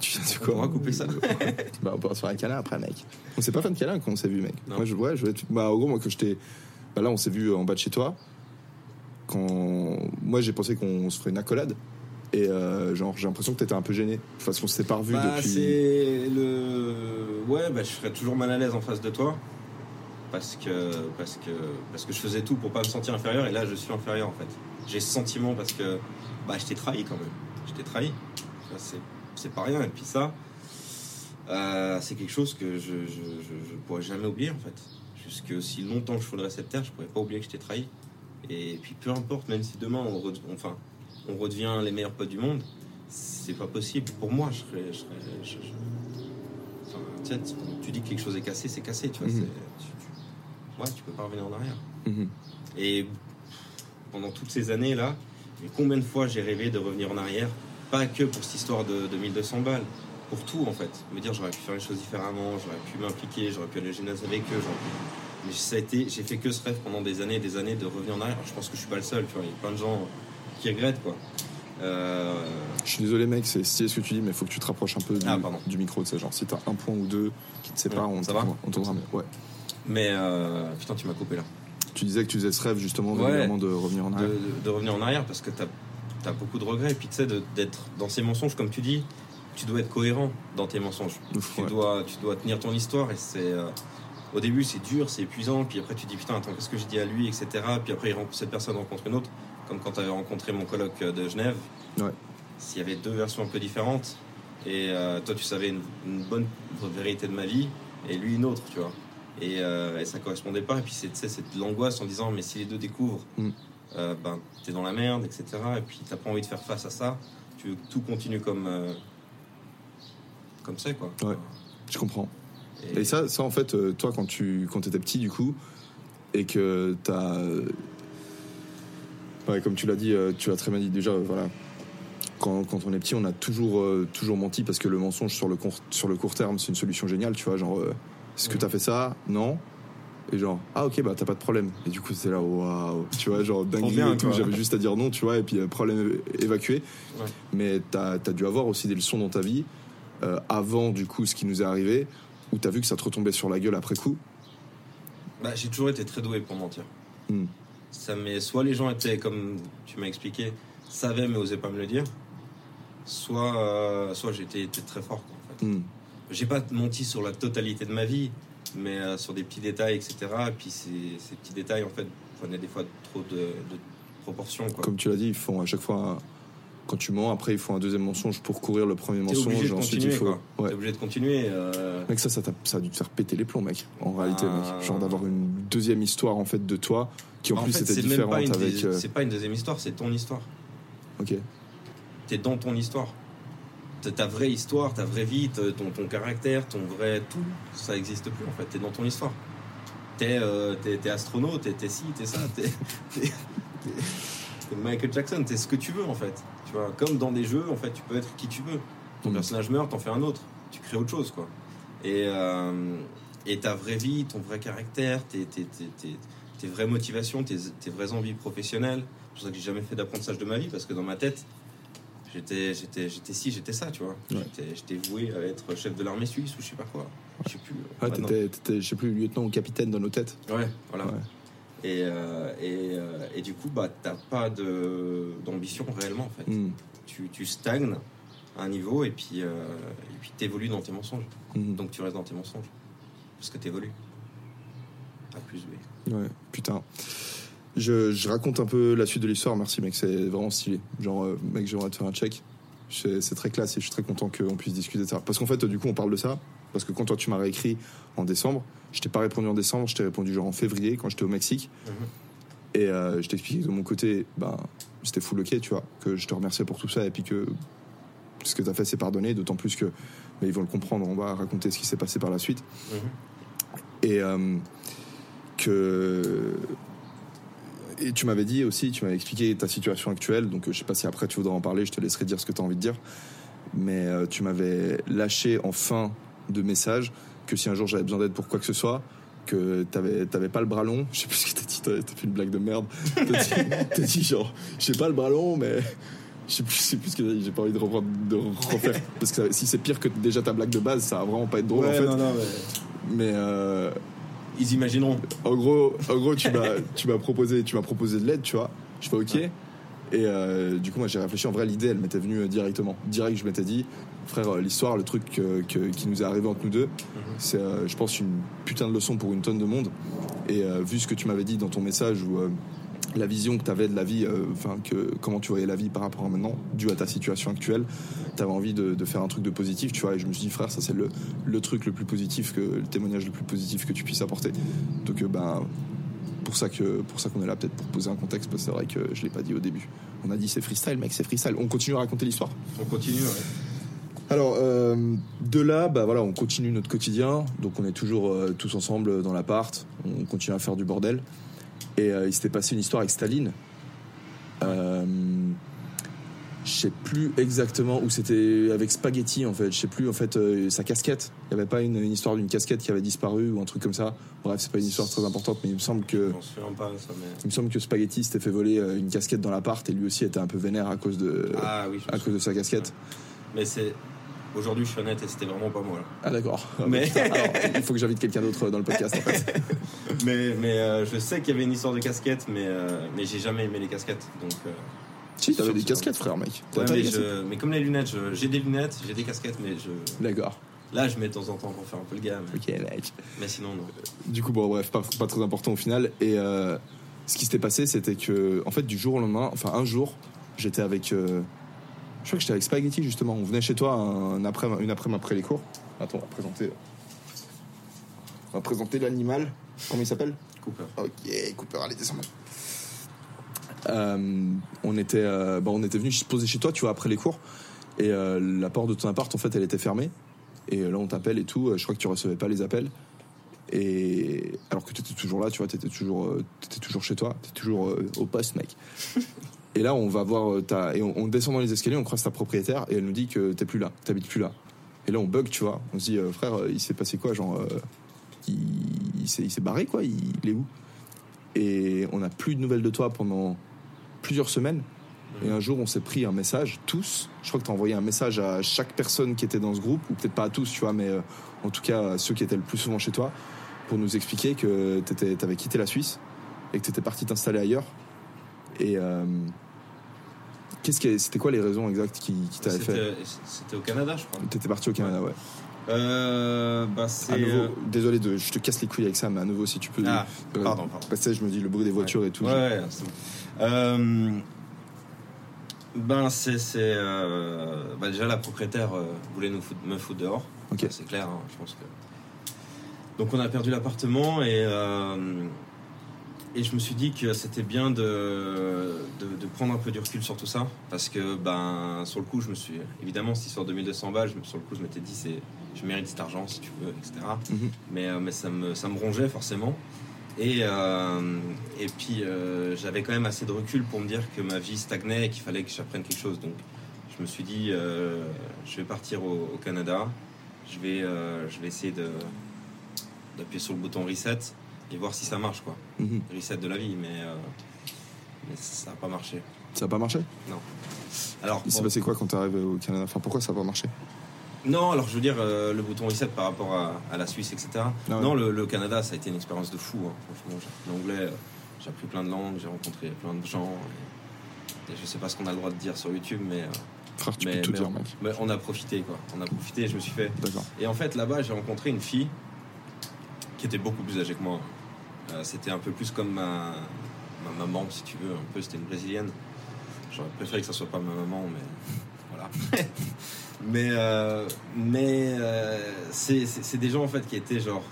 Tu viens de On quoi pourra couper ça. *laughs* Bah, on pourra se faire un câlin après, mec. On s'est pas fait de câlin quand on s'est vu, mec. Non. Moi, je, ouais, je vais être- bah, en gros, moi, que je t'ai. Bah, là, on s'est vu en bas de chez toi. Quand. Moi, j'ai pensé qu'on se ferait une accolade. Et euh, genre, j'ai l'impression que t'étais un peu gêné. Parce qu'on s'était pas revu Bah, depuis. c'est le. Ouais, bah, je serais toujours mal à l'aise en face de toi. Parce que, parce, que, parce que je faisais tout pour pas me sentir inférieur. Et là, je suis inférieur, en fait. J'ai ce sentiment parce que bah, je t'ai trahi quand même. Je t'ai trahi. C'est- pas rien. Et puis ça, euh, c'est quelque chose que je, je, je, je pourrais jamais oublier, en fait. Jusque aussi longtemps que je foudrais cette terre, je pourrais pas oublier que je t'ai trahi. Et puis peu importe, même si demain on, enfin, on redevient les meilleurs potes du monde, c'est pas possible. Pour moi, je serais. Je serais je- je- enfin, tu sais, tu- tu dis que quelque chose est cassé, c'est cassé, tu vois. Mhm. tu, tu- ouais, tu peux pas revenir en arrière. Mhm. Et pendant toutes ces années-là, combien de fois j'ai rêvé de revenir en arrière Pas que pour cette histoire de, de 1200 balles, pour tout en fait. Me dire j'aurais pu faire les choses différemment, j'aurais pu m'impliquer, j'aurais pu aller au gymnase avec eux. pu- Mais ça a été, j'ai fait que ce rêve pendant des années et des années de revenir en arrière. Alors, je pense que je suis pas le seul, tu vois. Il y a plein de gens qui regrettent quoi. Euh, Je suis désolé, mec, c'est stylé ce que tu dis, mais il faut que tu te rapproches un peu du, Ah, du micro, tu sais, genre si t'as un point ou deux qui te séparent, Ouais, on ça va on t'entendra mieux. Ouais. mais euh, putain, tu m'as coupé là. Tu disais que tu faisais ce rêve justement Ouais. de revenir en de, arrière. de- de revenir en arrière parce que tu as, beaucoup de regrets. Et puis tu sais, de- d'être dans ces mensonges, comme tu dis, tu dois être cohérent dans tes mensonges. Ouf, Tu, ouais. dois, tu dois tenir ton histoire et c'est. euh, au début, c'est dur, c'est épuisant. Puis après, tu dis putain, attends, qu'est-ce que j'ai dit à lui, etc. Puis après, cette personne rencontre une autre. Comme quand tu avais rencontré mon coloc euh, de Genève. Ouais. S'il y avait deux versions un peu différentes. Et euh, toi, tu savais une, une bonne vérité de ma vie. Et lui, une autre, tu vois. Et, euh, et ça correspondait pas. Et puis, c'est cette l'angoisse en disant, mais si les deux découvrent, Mm. Euh, ben, t'es dans la merde, etc. Et puis, t'as pas envie de faire face à ça. Tu veux que tout continue comme. euh, comme ça, quoi. Ouais. Je comprends. Et ça, ça en fait, euh, toi, quand tu quand étais petit, du coup, et que t'as. Ouais, comme tu l'as dit, euh, tu l'as très bien dit déjà, voilà. Quand, quand on est petit, on a toujours, euh, toujours menti parce que le mensonge sur le court, sur le court terme, c'est une solution géniale, tu vois. Genre, euh, est-ce que t'as fait ça? Non. Et genre, ah ok, bah t'as pas de problème. Et du coup, c'est là, waouh. Tu vois, genre, bien, et tout. J'avais juste à dire non, tu vois, et puis euh, problème évacué. Ouais. Mais t'as as dû avoir aussi des leçons dans ta vie, euh, avant du coup ce qui nous est arrivé, où t'as vu que ça te retombait sur la gueule après coup. Bah, j'ai toujours été très doué pour mentir. Hmm. Ça soit les gens étaient, comme tu m'as expliqué, savaient mais osaient pas me le dire, soit, euh, soit j'étais très fort. quoi, en fait. Hmm. J'ai pas menti sur la totalité de ma vie, mais euh, sur des petits détails, etc. Et puis ces, ces petits détails, en fait, prenaient des fois trop de, de proportions. Quoi. Comme tu l'as dit, ils font à chaque fois, un- quand tu mens, après ils font un deuxième mensonge pour couvrir le premier mensonge, et ensuite il faut. Ouais. T'es obligé de continuer. euh, Mec, ça, ça, a dû te faire péter les plombs, mec. En réalité, Ah. mec. Genre d'avoir une deuxième histoire en fait de toi, qui en, en plus fait, était différente avec. des- euh, C'est pas une deuxième histoire, c'est ton histoire. Ok. t'es dans ton histoire. Ta vraie histoire, ta vraie vie, ton, ton, caractère, ton vrai tout, ça existe plus en fait. T'es dans ton histoire. T'es euh, t'es- t'es astronaute, t'es ci, t'es ça, *laughs* t'es Michael Jackson, t'es ce que tu veux en fait. Tu vois, comme dans des jeux, en fait, tu peux être qui tu veux. Ton Mm. personnage meurt, t'en fais un autre. Tu crées autre chose quoi. Et, euh, et ta vraie vie, ton vrai caractère, tes, tes, tes, tes- vraies motivations, tes, tes vraies envies professionnelles. C'est pour ça que j'ai jamais fait d'apprentissage de ma vie parce que dans ma tête, j'étais j'étais j'étais ci, j'étais ça, tu vois. Ouais. J'étais- voué à être chef de l'armée suisse ou je sais pas quoi. Je sais plus. Ouais, Maintenant. t'étais, t'étais, je sais plus, lieutenant ou capitaine dans nos têtes. Ouais, voilà. Ouais. Et, euh, et, euh, et du coup, bah, t'as pas de- d'ambition réellement, en fait. Hmm. Tu, tu stagnes à un niveau et puis euh, et puis t'évolues dans tes mensonges. Hmm. Donc tu restes dans tes mensonges. Parce que t'évolues. A plus B. Ouais, putain. Je, je raconte un peu la suite de l'histoire, merci mec, c'est vraiment stylé. Genre, euh, mec, j'aimerais te faire un check. C'est très classe et je suis très content qu'on puisse discuter de ça. Parce qu'en fait, du coup, on parle de ça. Parce que quand toi, tu m'as réécrit en décembre, je t'ai pas répondu en décembre, je t'ai répondu genre en février quand j'étais au Mexique. Mhm. Et euh, je t'expliquais que de mon côté, ben, c'était full ok, tu vois, que je te remerciais pour tout ça et puis que ce que t'as fait, c'est pardonné, d'autant plus que mais ils vont le comprendre, on va raconter ce qui s'est passé par la suite Mhm. et euh, que et tu m'avais dit aussi, tu m'avais expliqué ta situation actuelle, donc euh, je sais pas si après tu voudras en parler, je te laisserai dire ce que tu as envie de dire, mais euh, tu m'avais lâché en fin de message que si un jour j'avais besoin d'aide pour quoi que ce soit, que t'avais t'avais pas le bras long, je sais plus ce que t'as dit, t'as t'as fait une blague de merde, t'as dit, *laughs* t'as dit genre, j'ai pas le bras long, mais je sais plus, je sais plus ce que t'as dit, j'ai pas envie de, reprendre- de refaire, parce que si c'est pire que déjà ta blague de base, ça va vraiment pas être drôle en fait, non, non, mais... mais euh, Ils imagineront. en gros, en gros, tu m'as, *laughs* tu m'as proposé, tu m'as proposé de l'aide, tu vois. Je fais ok. Et euh, du coup, moi, j'ai réfléchi. En vrai, l'idée, elle m'était venue euh, directement. Direct, je m'étais dit, frère, euh, l'histoire, le truc que- qui nous est arrivé entre nous deux, c'est, euh, je pense, une putain de leçon pour une tonne de monde. Et euh, vu ce que tu m'avais dit dans ton message où la vision que tu avais de la vie, euh, enfin, que comment tu voyais la vie par rapport à maintenant, dû à ta situation actuelle, tu avais envie de, de faire un truc de positif, tu vois. Et je me suis dit, frère, ça, c'est le, le truc le plus positif, que, le témoignage le plus positif que tu puisses apporter. Donc, euh, ben, pour ça que pour ça qu'on est là, peut-être pour poser un contexte, parce que c'est vrai que je l'ai pas dit au début. On a dit c'est freestyle, mec, c'est freestyle. On continue à raconter l'histoire. On continue, ouais. Alors, euh, de là, bah voilà, on continue notre quotidien. Donc, on est toujours euh, tous ensemble dans l'appart. On continue à faire du bordel. Et euh, il s'était passé une histoire avec Staline. Euh, je sais plus exactement où c'était avec Spaghetti en fait. Je sais plus en fait euh, sa casquette. Il y avait pas une, une histoire d'une casquette qui avait disparu ou un truc comme ça. Bref, c'est pas une histoire très importante, mais il me semble que pas, ça, mais. il me semble que Spaghetti s'était fait voler euh, une casquette dans l'appart et lui aussi était un peu vénère à cause de Ah oui, à cause de sa casquette. Mais c'est. Aujourd'hui, je suis honnête et c'était vraiment pas moi. là. Ah d'accord. *laughs* Mais- alors, il faut que j'invite quelqu'un d'autre dans le podcast en fait. *laughs* Mais, mais euh, je sais qu'il y avait une histoire de casquette, mais, euh, mais j'ai jamais aimé les casquettes. Donc, euh, Si, t'avais des casquettes, frère, mec. Ouais, mais, je- mais comme les lunettes, j'ai des lunettes, j'ai des casquettes, mais je, D'accord. là, je mets de temps en temps pour faire un peu le gars. Mais, Ok, mec. mais sinon, non. Du coup, bon, bref, pas, pas très important au final. Et euh, ce qui s'était passé, c'était que, en fait, du jour au lendemain, enfin, un jour, j'étais avec. Je crois que j'étais avec Spaghetti, justement. On venait chez toi un après, une après-midi après les cours. Attends, on va présenter. On va présenter l'animal. Comment il s'appelle? Cooper. Ok, Cooper, allez, descends. Euh, on était, euh, bah, on était venu se poser chez toi, tu vois, après les cours, et euh, la porte de ton appart, en fait, elle était fermée. Et euh, là, on t'appelle et tout. Je crois que tu recevais pas les appels. Et alors que tu étais toujours là, tu vois, tu étais toujours, t'étais toujours chez toi, tu toujours euh, au poste, mec. *laughs* et là, on va voir euh. Et on, descend dans les escaliers, on croise ta propriétaire, et elle nous dit que t'es plus là, t'habites plus là. Et là, on bug, tu vois. On se dit, euh, frère, euh, il s'est passé quoi Genre, euh, il, il s'est barré, quoi il, est où? Et on n'a plus de nouvelles de toi pendant plusieurs semaines. Et un jour, on s'est pris un message, tous. Je crois que tu as envoyé un message à chaque personne qui était dans ce groupe, ou peut-être pas à tous, tu vois, mais en tout cas à ceux qui étaient le plus souvent chez toi, pour nous expliquer que tu avais quitté la Suisse et que tu étais parti t'installer ailleurs. Et euh, qu'est-ce que c'était quoi les raisons exactes qui, qui t'avaient fait? C'était au Canada, je crois. T'étais parti au Canada, ouais. Euh, bah. À nouveau, euh, désolé de, je te casse les couilles avec ça, mais à nouveau, si tu peux. Ah, euh, pardon, pardon. Parce que je me dis le bruit des voitures et tout. Ouais, ouais, c'est bon. Euh, ben, c'est. bah, déjà, la propriétaire voulait nous foutre- me foutre dehors. Ok. Ça, C'est clair, hein, je pense que. Donc, on a perdu l'appartement et. Et je me suis dit que c'était bien de, de, de prendre un peu du recul sur tout ça. Parce que, ben, sur le coup, je me suis. Évidemment, histoire de 2200 balles, je sur le coup, je m'étais dit, c'est, je mérite cet argent si tu veux, etc. Mhm. Mais, euh, mais ça, me, ça me rongeait forcément. Et, euh, et puis, euh, j'avais quand même assez de recul pour me dire que ma vie stagnait et qu'il fallait que j'apprenne quelque chose. Donc, je me suis dit, euh, je vais partir au, au Canada. Je vais, je vais essayer de, d'appuyer sur le bouton reset et voir si ça marche, quoi. Mhm. Reset de la vie, mais, euh, mais ça n'a pas marché. Ça n'a pas marché? Alors, Il s'est bon, passé quoi quand t'es arrivé au Canada? Enfin, pourquoi ça n'a pas marché? Non, alors je veux dire, euh, le bouton reset par rapport à, à la Suisse, etc. Ah ouais. Non, le, le Canada, ça a été une expérience de fou. hein. Franchement, j'ai appris l'anglais, euh, j'ai appris plein de langues, j'ai rencontré plein de gens. Et, et je sais pas ce qu'on a le droit de dire sur YouTube, mais, Frère, tu mais, peux tout mais dire, on, mec. mais on a profité, quoi. On a profité, je me suis fait. D'accord. Et en fait, là-bas, j'ai rencontré une fille qui était beaucoup plus âgée que moi. Euh, c'était un peu plus comme ma, ma maman, si tu veux. Un peu, c'était une brésilienne. J'aurais préféré que ça soit pas ma maman, mais voilà. *laughs* mais euh, euh, c'est des gens en fait qui étaient genre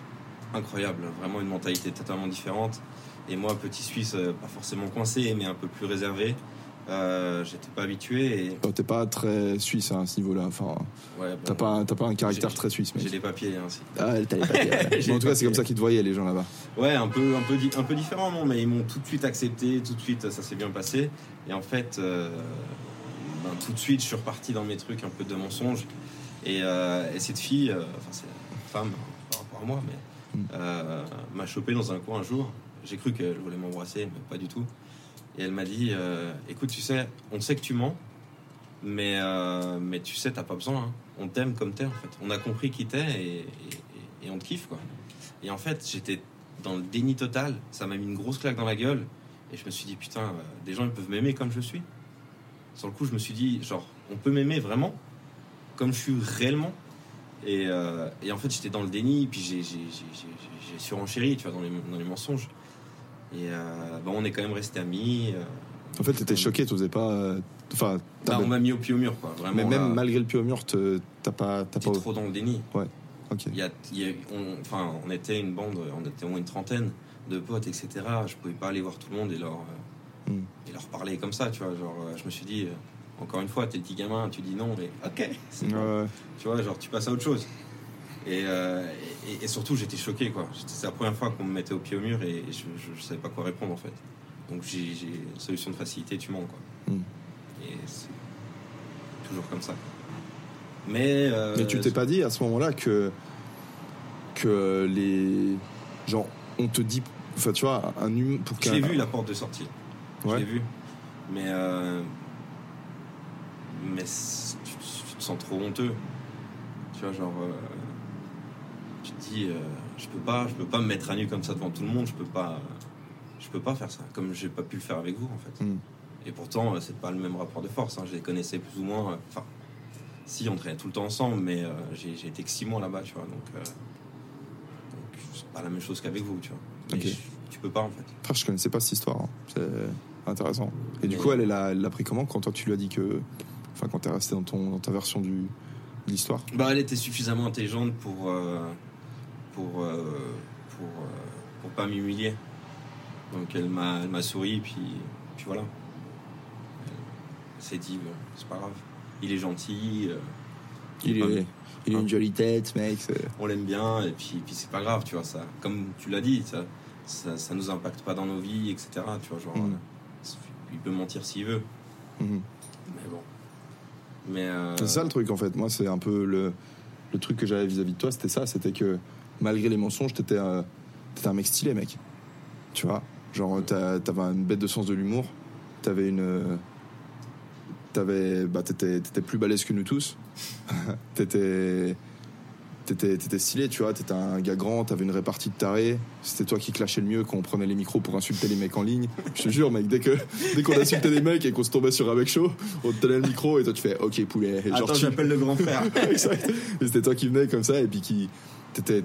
incroyables, vraiment une mentalité totalement différente. Et moi, petit Suisse, pas forcément coincé, mais un peu plus réservé. Euh, J'étais pas habitué et T'es pas très suisse hein, à ce niveau-là. Enfin, ouais, bon, t'as pas, t'as pas un caractère très suisse, j'ai les papiers. Hein, si. Ah, t'as les papiers. ouais. *laughs* En tout cas, les c'est comme ça qu'ils te voyaient, les gens là-bas. Ouais, un peu, un peu, un peu différent, non, mais ils m'ont tout de suite accepté, tout de suite, ça s'est bien passé. Et en fait, euh, ben, tout de suite, je suis reparti dans mes trucs un peu de mensonges. Et, euh, et cette fille, enfin, c'est une femme par rapport à moi, mais Mm. m'a chopé dans un coin un jour. J'ai cru qu'elle voulait m'embrasser, mais pas du tout. Et elle m'a dit euh, Écoute, tu sais, on sait que tu mens, mais, euh, mais tu sais, t'as pas besoin. hein. On t'aime comme t'es, en fait. On a compris qui t'es et, et, on te kiffe, quoi. Et en fait, j'étais dans le déni total. Ça m'a mis une grosse claque dans la gueule. Et je me suis dit, putain, euh, des gens, ils peuvent m'aimer comme je suis. Sur le coup, je me suis dit, genre, on peut m'aimer vraiment, comme je suis réellement. Et, et en fait, j'étais dans le déni, puis j'ai surenchéri, tu vois, dans les, dans les mensonges. Et euh, bah, on est quand même restés amis. euh, En fait, t'étais choqué, t'osais pas. euh, Enfin, Bah, on m'a mis au pied au mur, quoi. Vraiment, mais même là, malgré le pied au mur, t'as pas. T'es pas... trop dans le déni. Ok. Il y a, y a- on, enfin, on était une bande, on était au moins une trentaine de potes, etc. Je pouvais pas aller voir tout le monde et leur, euh, Mm. et leur parler comme ça, tu vois. Genre, je me suis dit, encore une fois, t'es le petit gamin, tu dis non, mais ok, bon. Ouais, ouais. Tu vois, genre, tu passes à autre chose. Et, euh, et, et surtout, j'étais choqué, quoi. C'est la première fois qu'on me mettait au pied au mur et je, je, je savais pas quoi répondre, en fait. Donc, j'ai une solution de facilité, tu mens, quoi. Mm. Et c'est toujours comme ça. Mais. euh, Mais tu t'es pas dit à ce moment-là que que les genre on te dit enfin tu vois un humain pour Je l'ai vu, la porte de sortie. Je Ouais. l'ai vu. Mais. euh, mais tu, tu te sens trop honteux. Tu vois, genre. euh, tu te dis, euh, je peux pas, je peux pas me mettre à nu comme ça devant tout le monde. Je peux pas. Je peux pas faire ça. Comme j'ai pas pu le faire avec vous, en fait. Mm. Et pourtant, euh, c'est pas le même rapport de force. hein. Je les connaissais plus ou moins. euh, Enfin. Si, on traînait tout le temps ensemble, mais euh, j'ai été que six mois là-bas, tu vois. Donc. euh, c'est pas la même chose qu'avec vous, tu vois. Mais je- tu peux pas, en fait. Frère, je connaissais pas cette histoire hein. c'est intéressant et du Mais- coup elle l'a elle pris comment quand toi tu lui as dit que enfin quand t'es resté dans ton dans ta version du de l'histoire? Bah, elle était suffisamment intelligente pour euh, pour euh, pour euh, pour pas m'humilier. Donc elle m'a elle m'a souri puis puis voilà. Elle s'est dit bon, c'est pas grave. Il est gentil, euh, il est il a une jolie tête mec on l'aime bien et puis puis c'est pas grave, tu vois ça. Comme tu l'as dit, ça, ça ça nous impacte pas dans nos vies, etc. Tu vois genre Mm. euh, il peut mentir s'il veut, Mhm. mais bon. Mais euh, C'est ça le truc en fait. Moi, c'est un peu le, le truc que j'avais vis-à-vis de toi, c'était ça. C'était que malgré les mensonges, t'étais euh, t'étais un mec stylé, mec. Tu vois Genre, t'as- t'avais une bête de sens de l'humour. T'avais une. euh, T'avais. Bah, t'étais plus balèze que nous tous. *laughs* t'étais. T'étais stylé, tu vois. T'étais un gars grand, t'avais une répartie de tarés. C'était toi qui clashais le mieux quand on prenait les micros pour insulter les mecs en ligne. Je te jure, mec, dès que dès qu'on insultait les mecs et qu'on se tombait sur un mec chaud, on te tenait le micro et toi tu fais OK, poulet. Et genre, attends, tu- j'appelle le grand frère. *laughs* c'était toi qui venais comme ça et puis qui. T'étais.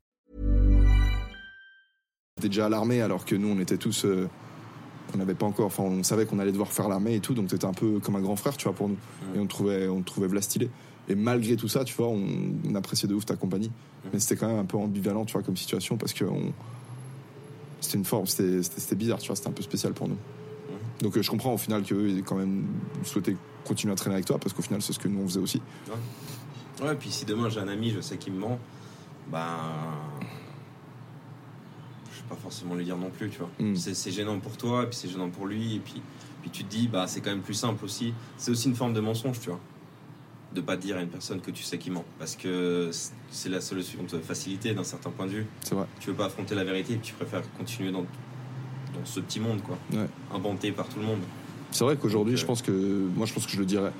Déjà à l'armée alors que nous on était tous. euh, on n'avait pas encore. Enfin, on savait qu'on allait devoir faire l'armée et tout, donc t'étais un peu comme un grand frère, tu vois, pour nous. Et on trouvait, on trouvait v'là stylé. Et malgré tout ça, tu vois, on, on appréciait de ouf ta compagnie. Mais c'était quand même un peu ambivalent, tu vois, comme situation parce que on- c'était une forme, c'était c'était- c'était bizarre, tu vois, c'était un peu spécial pour nous. Donc euh, je comprends au final qu'eux, ils quand même souhaité continuer à traîner avec toi parce qu'au final, c'est ce que nous on faisait aussi. Ouais, puis si demain j'ai un ami, je sais qu'il me ment, ben. Pas forcément lui dire non plus, tu vois. Mm. C'est gênant pour toi, et puis c'est gênant pour lui, et puis, puis tu te dis, bah c'est quand même plus simple aussi. C'est aussi une forme de mensonge, tu vois. De pas dire à une personne que tu sais qu'il ment. Parce que c'est la solution de facilité d'un certain point de vue. C'est vrai. Tu veux pas affronter la vérité, et tu préfères continuer dans, dans ce petit monde, quoi. Ouais. Inventé par tout le monde. C'est vrai qu'aujourd'hui, je euh, pense que moi, je pense que je le dirais.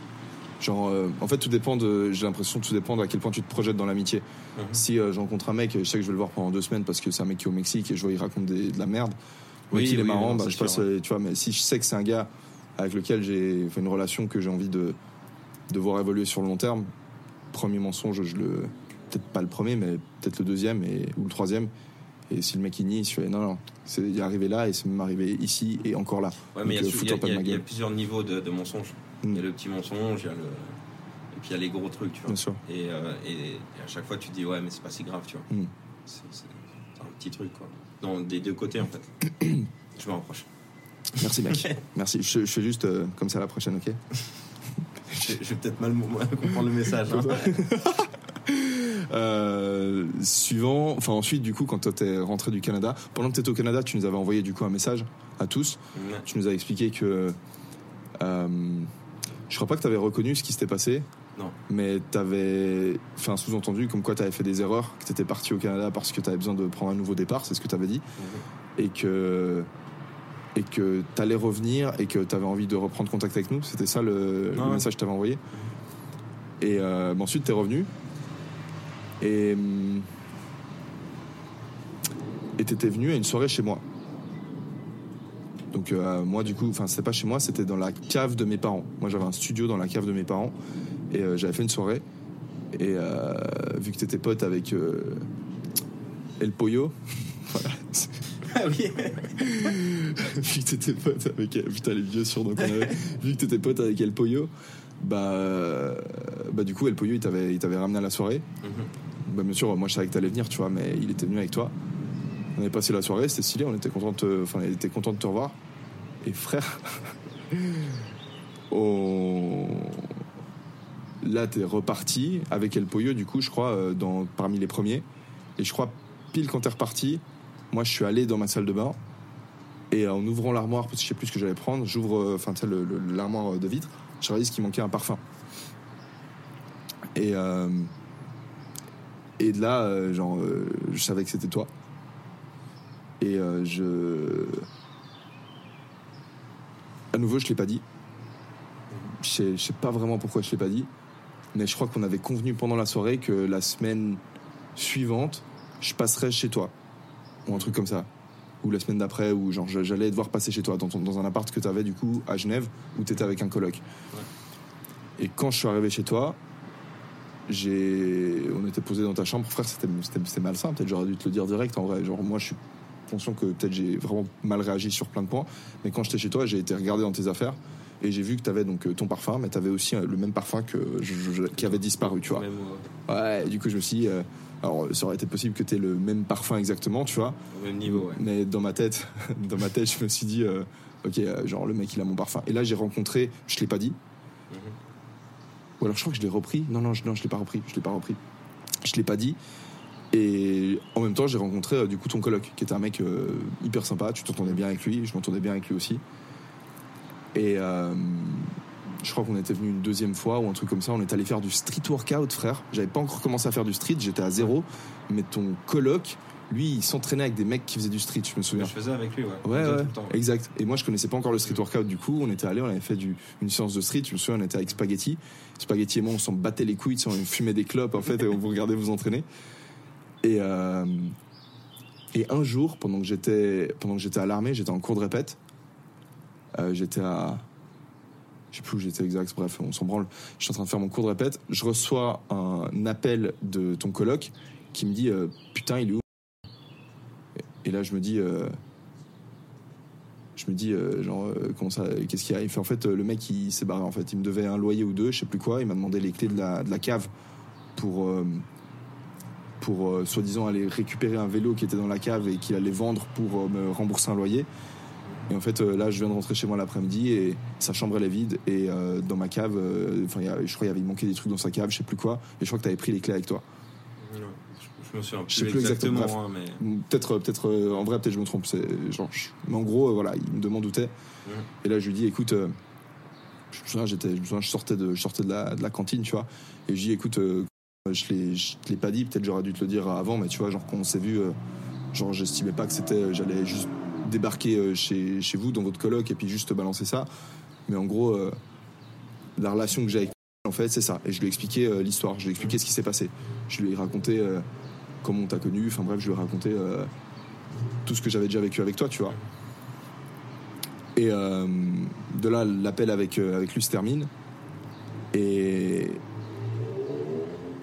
Genre, euh, en fait, tout dépend de. J'ai l'impression que tout dépend de à quel point tu te projettes dans l'amitié. Mhm. Si euh, je rencontre un mec, je sais que je vais le voir pendant deux semaines parce que c'est un mec qui est au Mexique et je vois il raconte des- de la merde. Mais Oui, qu'il est oui, marrant, non, bah, je passe, sûr, ouais. euh, tu vois. Mais si je sais que c'est un gars avec lequel j'ai une relation que j'ai envie de de voir évoluer sur le long terme, premier mensonge, je le peut-être pas le premier, mais peut-être le deuxième et ou le troisième. Et si le mec il nie, je fais non non, c'est il est arrivé là et c'est même arrivé ici et encore là. Ouais, mais il y, a- y y y plusieurs niveaux de, de mensonges. Il y a le petit mensonge, il y a le. Et puis il y a les gros trucs, tu vois. Bien sûr. Et, euh, et, et à chaque fois, tu te dis, ouais, mais c'est pas si grave, tu vois. Mm. C'est un petit truc, quoi. Non, des deux côtés, en fait. *coughs* je me rapproche. Merci mec. *laughs* Merci. Je, je fais juste euh, comme ça la prochaine, ok? Je, je vais peut-être mal, *laughs* comprendre le message. hein. *laughs* Euh, Suivant, enfin ensuite du coup quand toi t'es rentré du Canada, pendant que t'étais au Canada, tu nous avais envoyé du coup un message à tous. Tu nous as expliqué que euh, je crois pas que t'avais reconnu ce qui s'était passé. Non. Mais t'avais fait un sous-entendu comme quoi t'avais fait des erreurs, que t'étais parti au Canada parce que t'avais besoin de prendre un nouveau départ, c'est ce que t'avais dit, Mhm. et que et que t'allais revenir et que t'avais envie de reprendre contact avec nous. C'était ça le, le Ouais. message que t'avais envoyé. Et euh, bah, ensuite t'es revenu. Et hum, et t'étais venu à une soirée chez moi. Donc euh, moi du coup, enfin c'était pas chez moi, c'était dans la cave de mes parents. Moi j'avais un studio dans la cave de mes parents et euh, j'avais fait une soirée. Et euh, vu que t'étais pote avec El Pollo, *laughs* voilà, Ah oui. *laughs* vu que t'étais pote avec putain les vieux sur donc on avait, *laughs* vu que t'étais pote avec El Pollo, bah bah du coup El Pollo il t'avait il t'avait ramené à la soirée. Bah bien sûr moi je savais que t'allais venir tu vois mais il était venu avec toi. On avait passé la soirée c'était stylé on était content de était de te revoir. Et frère, *laughs* on... là t'es reparti avec El Pollo du coup je crois euh, dans parmi les premiers et je crois pile quand t'es reparti moi je suis allé dans ma salle de bain et en ouvrant l'armoire, parce que je sais plus ce que j'allais prendre, j'ouvre euh, enfin, l'armoire de vitre, je réalise qu'il manquait un parfum. Et, euh, et de là, euh, genre, euh, je savais que c'était toi. Et euh, je. À nouveau, je l'ai pas dit. Je je sais pas vraiment pourquoi je l'ai pas dit. Mais je crois qu'on avait convenu pendant la soirée que la semaine suivante, je passerais chez toi. Ou un truc comme ça ou la semaine d'après, où genre j'allais devoir passer chez toi, dans, ton- dans un appart que tu avais du coup à Genève, où tu étais avec un coloc. Et quand je suis arrivé chez toi, j'ai, on était posé dans ta chambre, frère, c'était malsain, peut-être j'aurais dû te le dire direct en vrai. Genre moi je suis conscient que peut-être j'ai vraiment mal réagi sur plein de points, mais quand j'étais chez toi, j'ai été regarder dans tes affaires. Et j'ai vu que tu avais donc euh, ton parfum, mais tu avais aussi euh, le même parfum que je- je- qui avait disparu, tu vois. Même Ouais, du coup, je me suis dit, euh, alors ça aurait été possible que tu aies le même parfum exactement, tu vois. au même niveau, ouais. Mais dans ma tête, *laughs* dans ma tête, je me suis dit, euh, ok, euh, genre le mec il a mon parfum. Et là j'ai rencontré, je l'ai pas dit. Mhm. Ou alors je crois que je l'ai repris. Non non, je, non, je l'ai pas repris. Je l'ai pas repris. Je l'ai pas dit. Et en même temps, j'ai rencontré euh, du coup ton coloc, qui était un mec euh, hyper sympa. Tu t'entendais bien avec lui, je m'entendais bien avec lui aussi. Et euh, je crois qu'on était venu une deuxième fois ou un truc comme ça. On est allé faire du street workout, frère. J'avais pas encore commencé à faire du street, j'étais à zéro. Mais ton coloc, lui, il s'entraînait avec des mecs qui faisaient du street, je me souviens. Je faisais avec lui, ouais. Ouais, ouais, temps, exact. Et moi, je connaissais pas encore le street workout. Du coup, on était allé, on avait fait du, une séance de street. Je me souviens, on était avec Spaghetti. Spaghetti et moi, on s'en battait les couilles, on fumait des clopes, en fait, et on vous regardait vous entraîner. Et, euh, et un jour, pendant que j'étais, pendant que j'étais à l'armée, j'étais en cours de répète. Euh, j'étais à, je sais plus où j'étais exact, bref, on s'en branle. Je suis en train de faire mon cours de répète. Je reçois un appel de ton coloc qui me dit, euh, putain, il est où? Et- là, je me dis, je me dis, genre, comment ça, qu'est-ce qu'il y a? Il fait, en fait, le mec, il s'est barré, en fait. Il me devait un loyer ou deux, je sais plus quoi. Il m'a demandé les clés de la, de la cave pour, pour euh, soi-disant aller récupérer un vélo qui était dans la cave et qu'il allait vendre pour euh, me rembourser un loyer. Et en fait, euh, là, je viens de rentrer chez moi l'après-midi et sa chambre, elle est vide. Et dans ma cave, enfin, je crois qu'il avait manqué des trucs dans sa cave, je sais plus quoi. Et je crois que tu avais pris les clés avec toi. Je, je me souviens Je sais plus exactement, hein, mais. Peut-être, peut-être, en vrai, peut-être je me trompe. C'est genre, je- mais en gros, voilà, il me demande où t'es. Et là, je lui dis, écoute, je me souviens, j'étais, je sortais de, je sortais de la, de la cantine, tu vois. Et je dis, écoute, euh, je l'ai, je te l'ai pas dit. Peut-être j'aurais dû te le dire avant, mais tu vois, genre quand on s'est vu, euh, genre j'estimais pas que c'était, euh, j'allais juste débarquer euh, chez, chez vous dans votre coloc et puis juste te balancer ça. Mais en gros, euh, la relation que j'ai avec en fait, c'est ça. Et je lui ai expliqué euh, l'histoire, je lui ai expliqué ce qui s'est passé. Je lui ai raconté euh, comment on t'a connu, enfin bref, je lui ai raconté euh, tout ce que j'avais déjà vécu avec toi, tu vois. Et euh, de là, l'appel avec, euh, avec lui se termine. Et,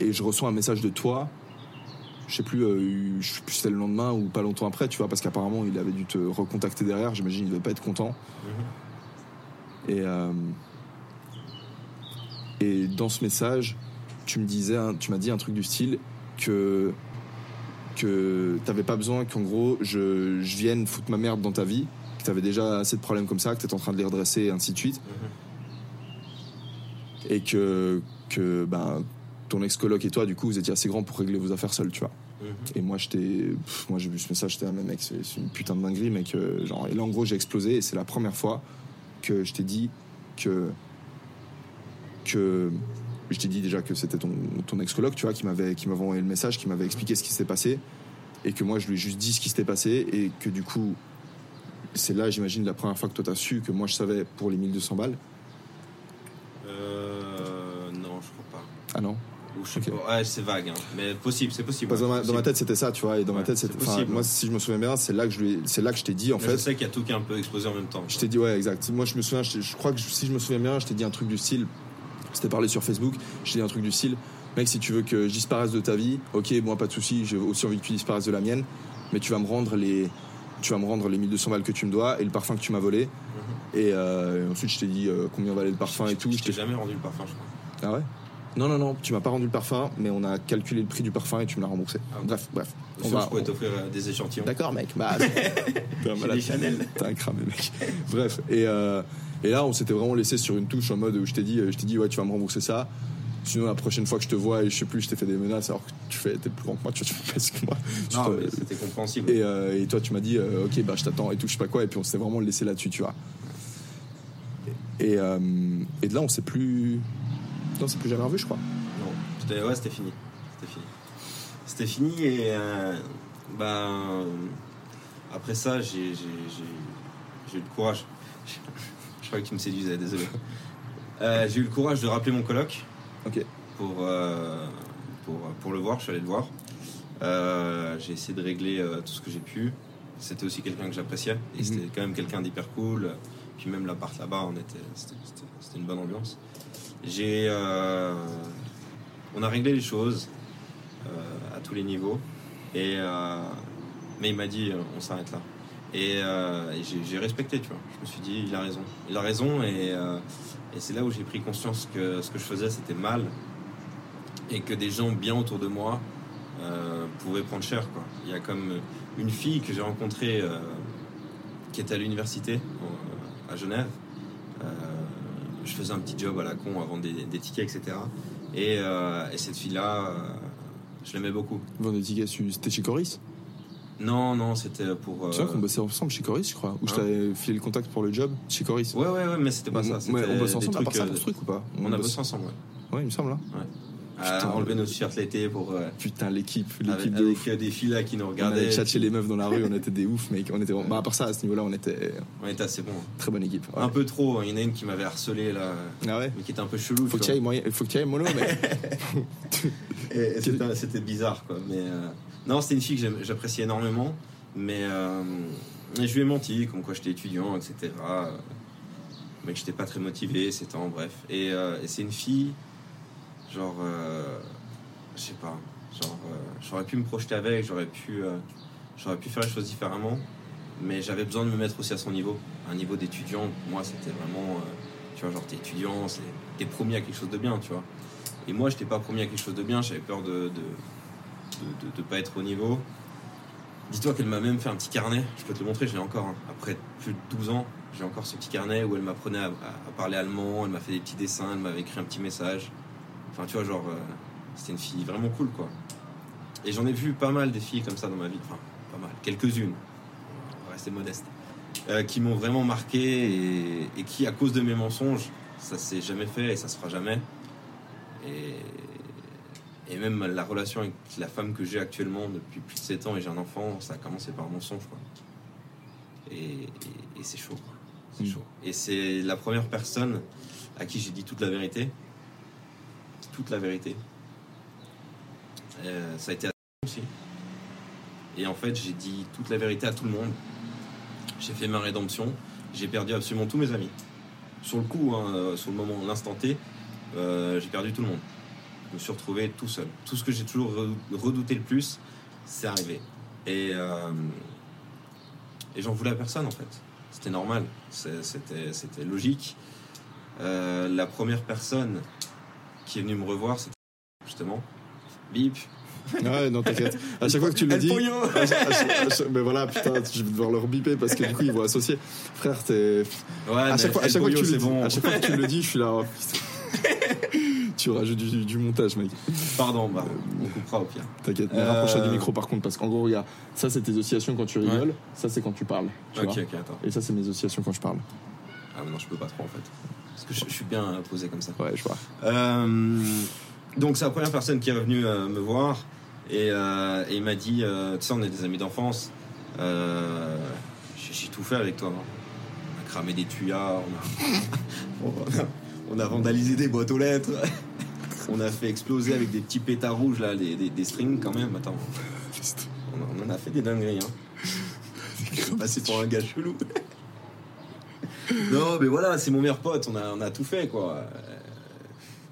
et je reçois un message de toi. Je sais plus, euh, je sais plus si c'était le lendemain ou pas longtemps après, tu vois, parce qu'apparemment il avait dû te recontacter derrière. J'imagine qu'il devait pas être content. Et, euh, et dans ce message, tu me disais, tu m'as dit un truc du style que que t'avais pas besoin qu'en gros je, je vienne foutre ma merde dans ta vie, que t'avais déjà assez de problèmes comme ça, que t'étais en train de les redresser et ainsi de suite, et que que ben ton ex coloc et toi du coup vous étiez assez grands pour régler vos affaires seuls, tu vois. Et moi, j'étais, moi j'ai vu ce message, j'étais un mec, c'est une putain de dinguerie, mec. euh, genre, et là, en gros, j'ai explosé, et c'est la première fois que je t'ai dit que que je t'ai dit déjà que c'était ton, ton ex coloc, tu vois, qui m'avait qui m'avait envoyé le message, qui m'avait expliqué ce qui s'était passé, et que moi, je lui ai juste dit ce qui s'était passé, et que du coup, c'est là, j'imagine, la première fois que toi t'as su que moi je savais pour les 1200 balles. Euh. Non, je crois pas. Ah non? Ouais, c'est vague, hein. mais possible, c'est possible. Parce que ouais, dans, ma, dans tête, c'était ça, tu vois. Et dans ma tête, c'était. Moi, si je me souviens bien, c'est là que je, lui c'est là que je t'ai dit, en Mais fait. Je sais qu'il y a tout qui est un peu explosé en même temps. Je t'ai dit, ouais, exact. Moi, je me souviens, je, je crois que si je me souviens bien, je t'ai dit un truc du style. C'était parlé sur Facebook. Je t'ai dit un truc du style. Mec, si tu veux que je disparaisse de ta vie, ok, moi, pas de souci. J'ai aussi envie que tu disparaisses de la mienne. Mais tu vas me rendre les. Tu vas me rendre les 1200 balles que tu me dois et le parfum que tu m'as volé. Et euh, ensuite, je t'ai dit euh, combien valait le parfum et tout. Je t'ai- jamais rendu le parfum, je crois. Ah ouais? Non, non, non, tu m'as pas rendu le parfum, mais on a calculé le prix du parfum et tu me l'as remboursé. Ah, bref, bref. On va- je pourrais t'offrir euh, des échantillons. D'accord, mec. Bah, *laughs* t'es un malade. T'es un cramé, mec. Bref. Et, euh, et là, on s'était vraiment laissé sur une touche en mode où je t'ai dit, euh, je t'ai dit, ouais, tu vas me rembourser ça. Sinon, la prochaine fois que je te vois et je sais plus, je t'ai fait des menaces alors que tu fais, t'es plus grand que moi, tu vois, tu fais plus que moi. Non, mais c'était compréhensible. et, euh, et toi, tu m'as dit, euh, ok, bah, je t'attends et tout, je sais pas quoi. Et puis, on s'était vraiment laissé là-dessus, tu vois. Et, euh, et de là, on s'est plus. Non, s'est plus jamais revu, je crois. Non, c'était ouais, c'était fini. C'était fini. C'était fini et euh, ben après ça, j'ai j'ai- j'ai- j'ai eu le courage. *laughs* Je crois que tu me séduisais, désolé. Euh, j'ai eu le courage de rappeler mon coloc Ok. pour, euh, pour, pour le voir. Je suis allé le voir. Euh, j'ai essayé de régler euh, tout ce que j'ai pu. C'était aussi quelqu'un que j'appréciais et Mhm. c'était quand même quelqu'un d'hyper cool. Puis même l'appart là-bas, on était, c'était, c'était- c'était une bonne ambiance. J'ai, euh, on a réglé les choses euh, à tous les niveaux et euh, mais il m'a dit on s'arrête là. Et, j'ai, respecté, tu vois. Je me suis dit il a raison, il a raison et, c'est là où j'ai pris conscience que ce que je faisais c'était mal et que des gens bien autour de moi pouvaient prendre cher. Il y a comme une fille que j'ai rencontrée qui était à l'université à Genève. Euh, je faisais un petit job à la con à vendre des, des tickets, etc. Et, euh, et cette fille-là, euh, je l'aimais beaucoup. Vendre des tickets, c'était chez Coris? Non, non, c'était pour. euh, Tu vois qu'on bossait ensemble chez Coris, je crois. Ou je Hein t'avais filé le contact pour le job chez Coris. Ouais, ouais, ouais, mais c'était pas ça. Ouais, on bosse des ensemble à part ça euh, pour ce truc ou pas? On a bossé ensemble, ouais. Ouais, il me semble. Hein. À Putain, enlever ouais. nos t-shirts l'été pour. euh, Putain, l'équipe, l'équipe de avec, euh, des filles là qui nous On regardaient. allait tchatcher les meufs dans la rue, on était des ouf, mec. On était... Bah, à part ça, à ce niveau-là, on était On était assez bons. très bonne équipe. Ouais. Un peu trop. hein. Il y en a une qui m'avait harcelé là, Ah ouais mais qui était un peu chelou. Faut que tu ailles. Faut que tu ailles mollo, mais. *laughs* C'était bizarre quoi. Mais euh, non, c'était une fille que j'appréciais énormément, mais euh, et je lui ai menti, comme quoi j'étais étudiant, etc. euh, Mais que j'étais pas très motivé, c'était en bref. Et, euh, et c'est une fille, genre, euh, je sais pas, genre, euh, j'aurais pu me projeter avec, j'aurais pu, euh, j'aurais pu faire les choses différemment, mais j'avais besoin de me mettre aussi à son niveau, un niveau d'étudiant. Moi, c'était vraiment, tu vois, genre t'es étudiant, t'es promis à quelque chose de bien, tu vois. Et moi, je n'étais pas promis à quelque chose de bien, j'avais peur de de, de, pas être au niveau. Dis-toi qu'elle m'a même fait un petit carnet, je peux te le montrer, je l'ai encore. hein. Après plus de 12 ans, j'ai encore ce petit carnet où elle m'apprenait à parler allemand, elle m'a fait des petits dessins, elle m'avait écrit un petit message. Enfin, tu vois, genre, euh, c'était une fille vraiment cool, quoi. Et j'en ai vu pas mal des filles comme ça dans ma vie, enfin, pas mal, quelques-unes, on va rester modeste, euh, qui m'ont vraiment marqué et, et qui, à cause de mes mensonges, ça s'est jamais fait et ça se fera jamais. Et, et même la relation avec la femme que j'ai actuellement depuis plus de 7 ans et j'ai un enfant, ça a commencé par un mensonge. Quoi. Et, et- et c'est chaud. quoi. C'est Mm. chaud. Et c'est la première personne à qui j'ai dit toute la vérité. Toute la vérité. Euh, ça a été aussi. Et en fait, j'ai dit toute la vérité à tout le monde. J'ai fait ma rédemption. J'ai perdu absolument tous mes amis. Sur le coup, hein, euh, sur le moment, l'instant T, euh, j'ai perdu tout le monde. Je me suis retrouvé tout seul. Tout ce que j'ai toujours redou- redouté le plus, c'est arrivé. Et, et j'en voulais à personne en fait. C'était normal, c'était c'était logique. La première personne qui est venue me revoir, c'était justement Bip. Ouais, non, t'inquiète. À chaque fois que tu le *laughs* dis. Pollo. à chaque- à chaque- à chaque- Mais voilà, putain, je vais devoir le rebiper parce que du coup, ils vont associer. Frère, t'es. Ouais, À chaque fois, que tu le dis, bon. à chaque fois que tu le dis, je suis là. oh, *laughs* tu rajoutes du, du montage, mec. Pardon, bah, on coupera au pire. T'inquiète. Mais Euh, rapproche du micro par contre, parce qu'en gros, regarde, ça c'est tes oscillations quand tu rigoles, Ouais. ça c'est quand tu parles. Tu Ok, vois ok, attends. Et ça c'est mes oscillations quand je parle. Ah, mais non, je peux pas trop en fait. Parce que je, je suis bien posé comme ça. Ouais, je vois. Euh, donc c'est la première personne qui est venue euh, me voir et, euh, et il m'a dit, euh, tu sais, on est des amis d'enfance, euh, j'ai tout fait avec toi. hein. On a cramé des tuyas, on a, *laughs* on a, on a vandalisé des boîtes aux lettres. *laughs* on a fait exploser avec des petits pétards rouges là, des, des- des strings quand même. Attends, *laughs* on, en a fait des dingueries. Hein. Passé pour un gars chelou. *laughs* non, mais voilà, c'est mon meilleur pote. On a, on a tout fait quoi. Euh,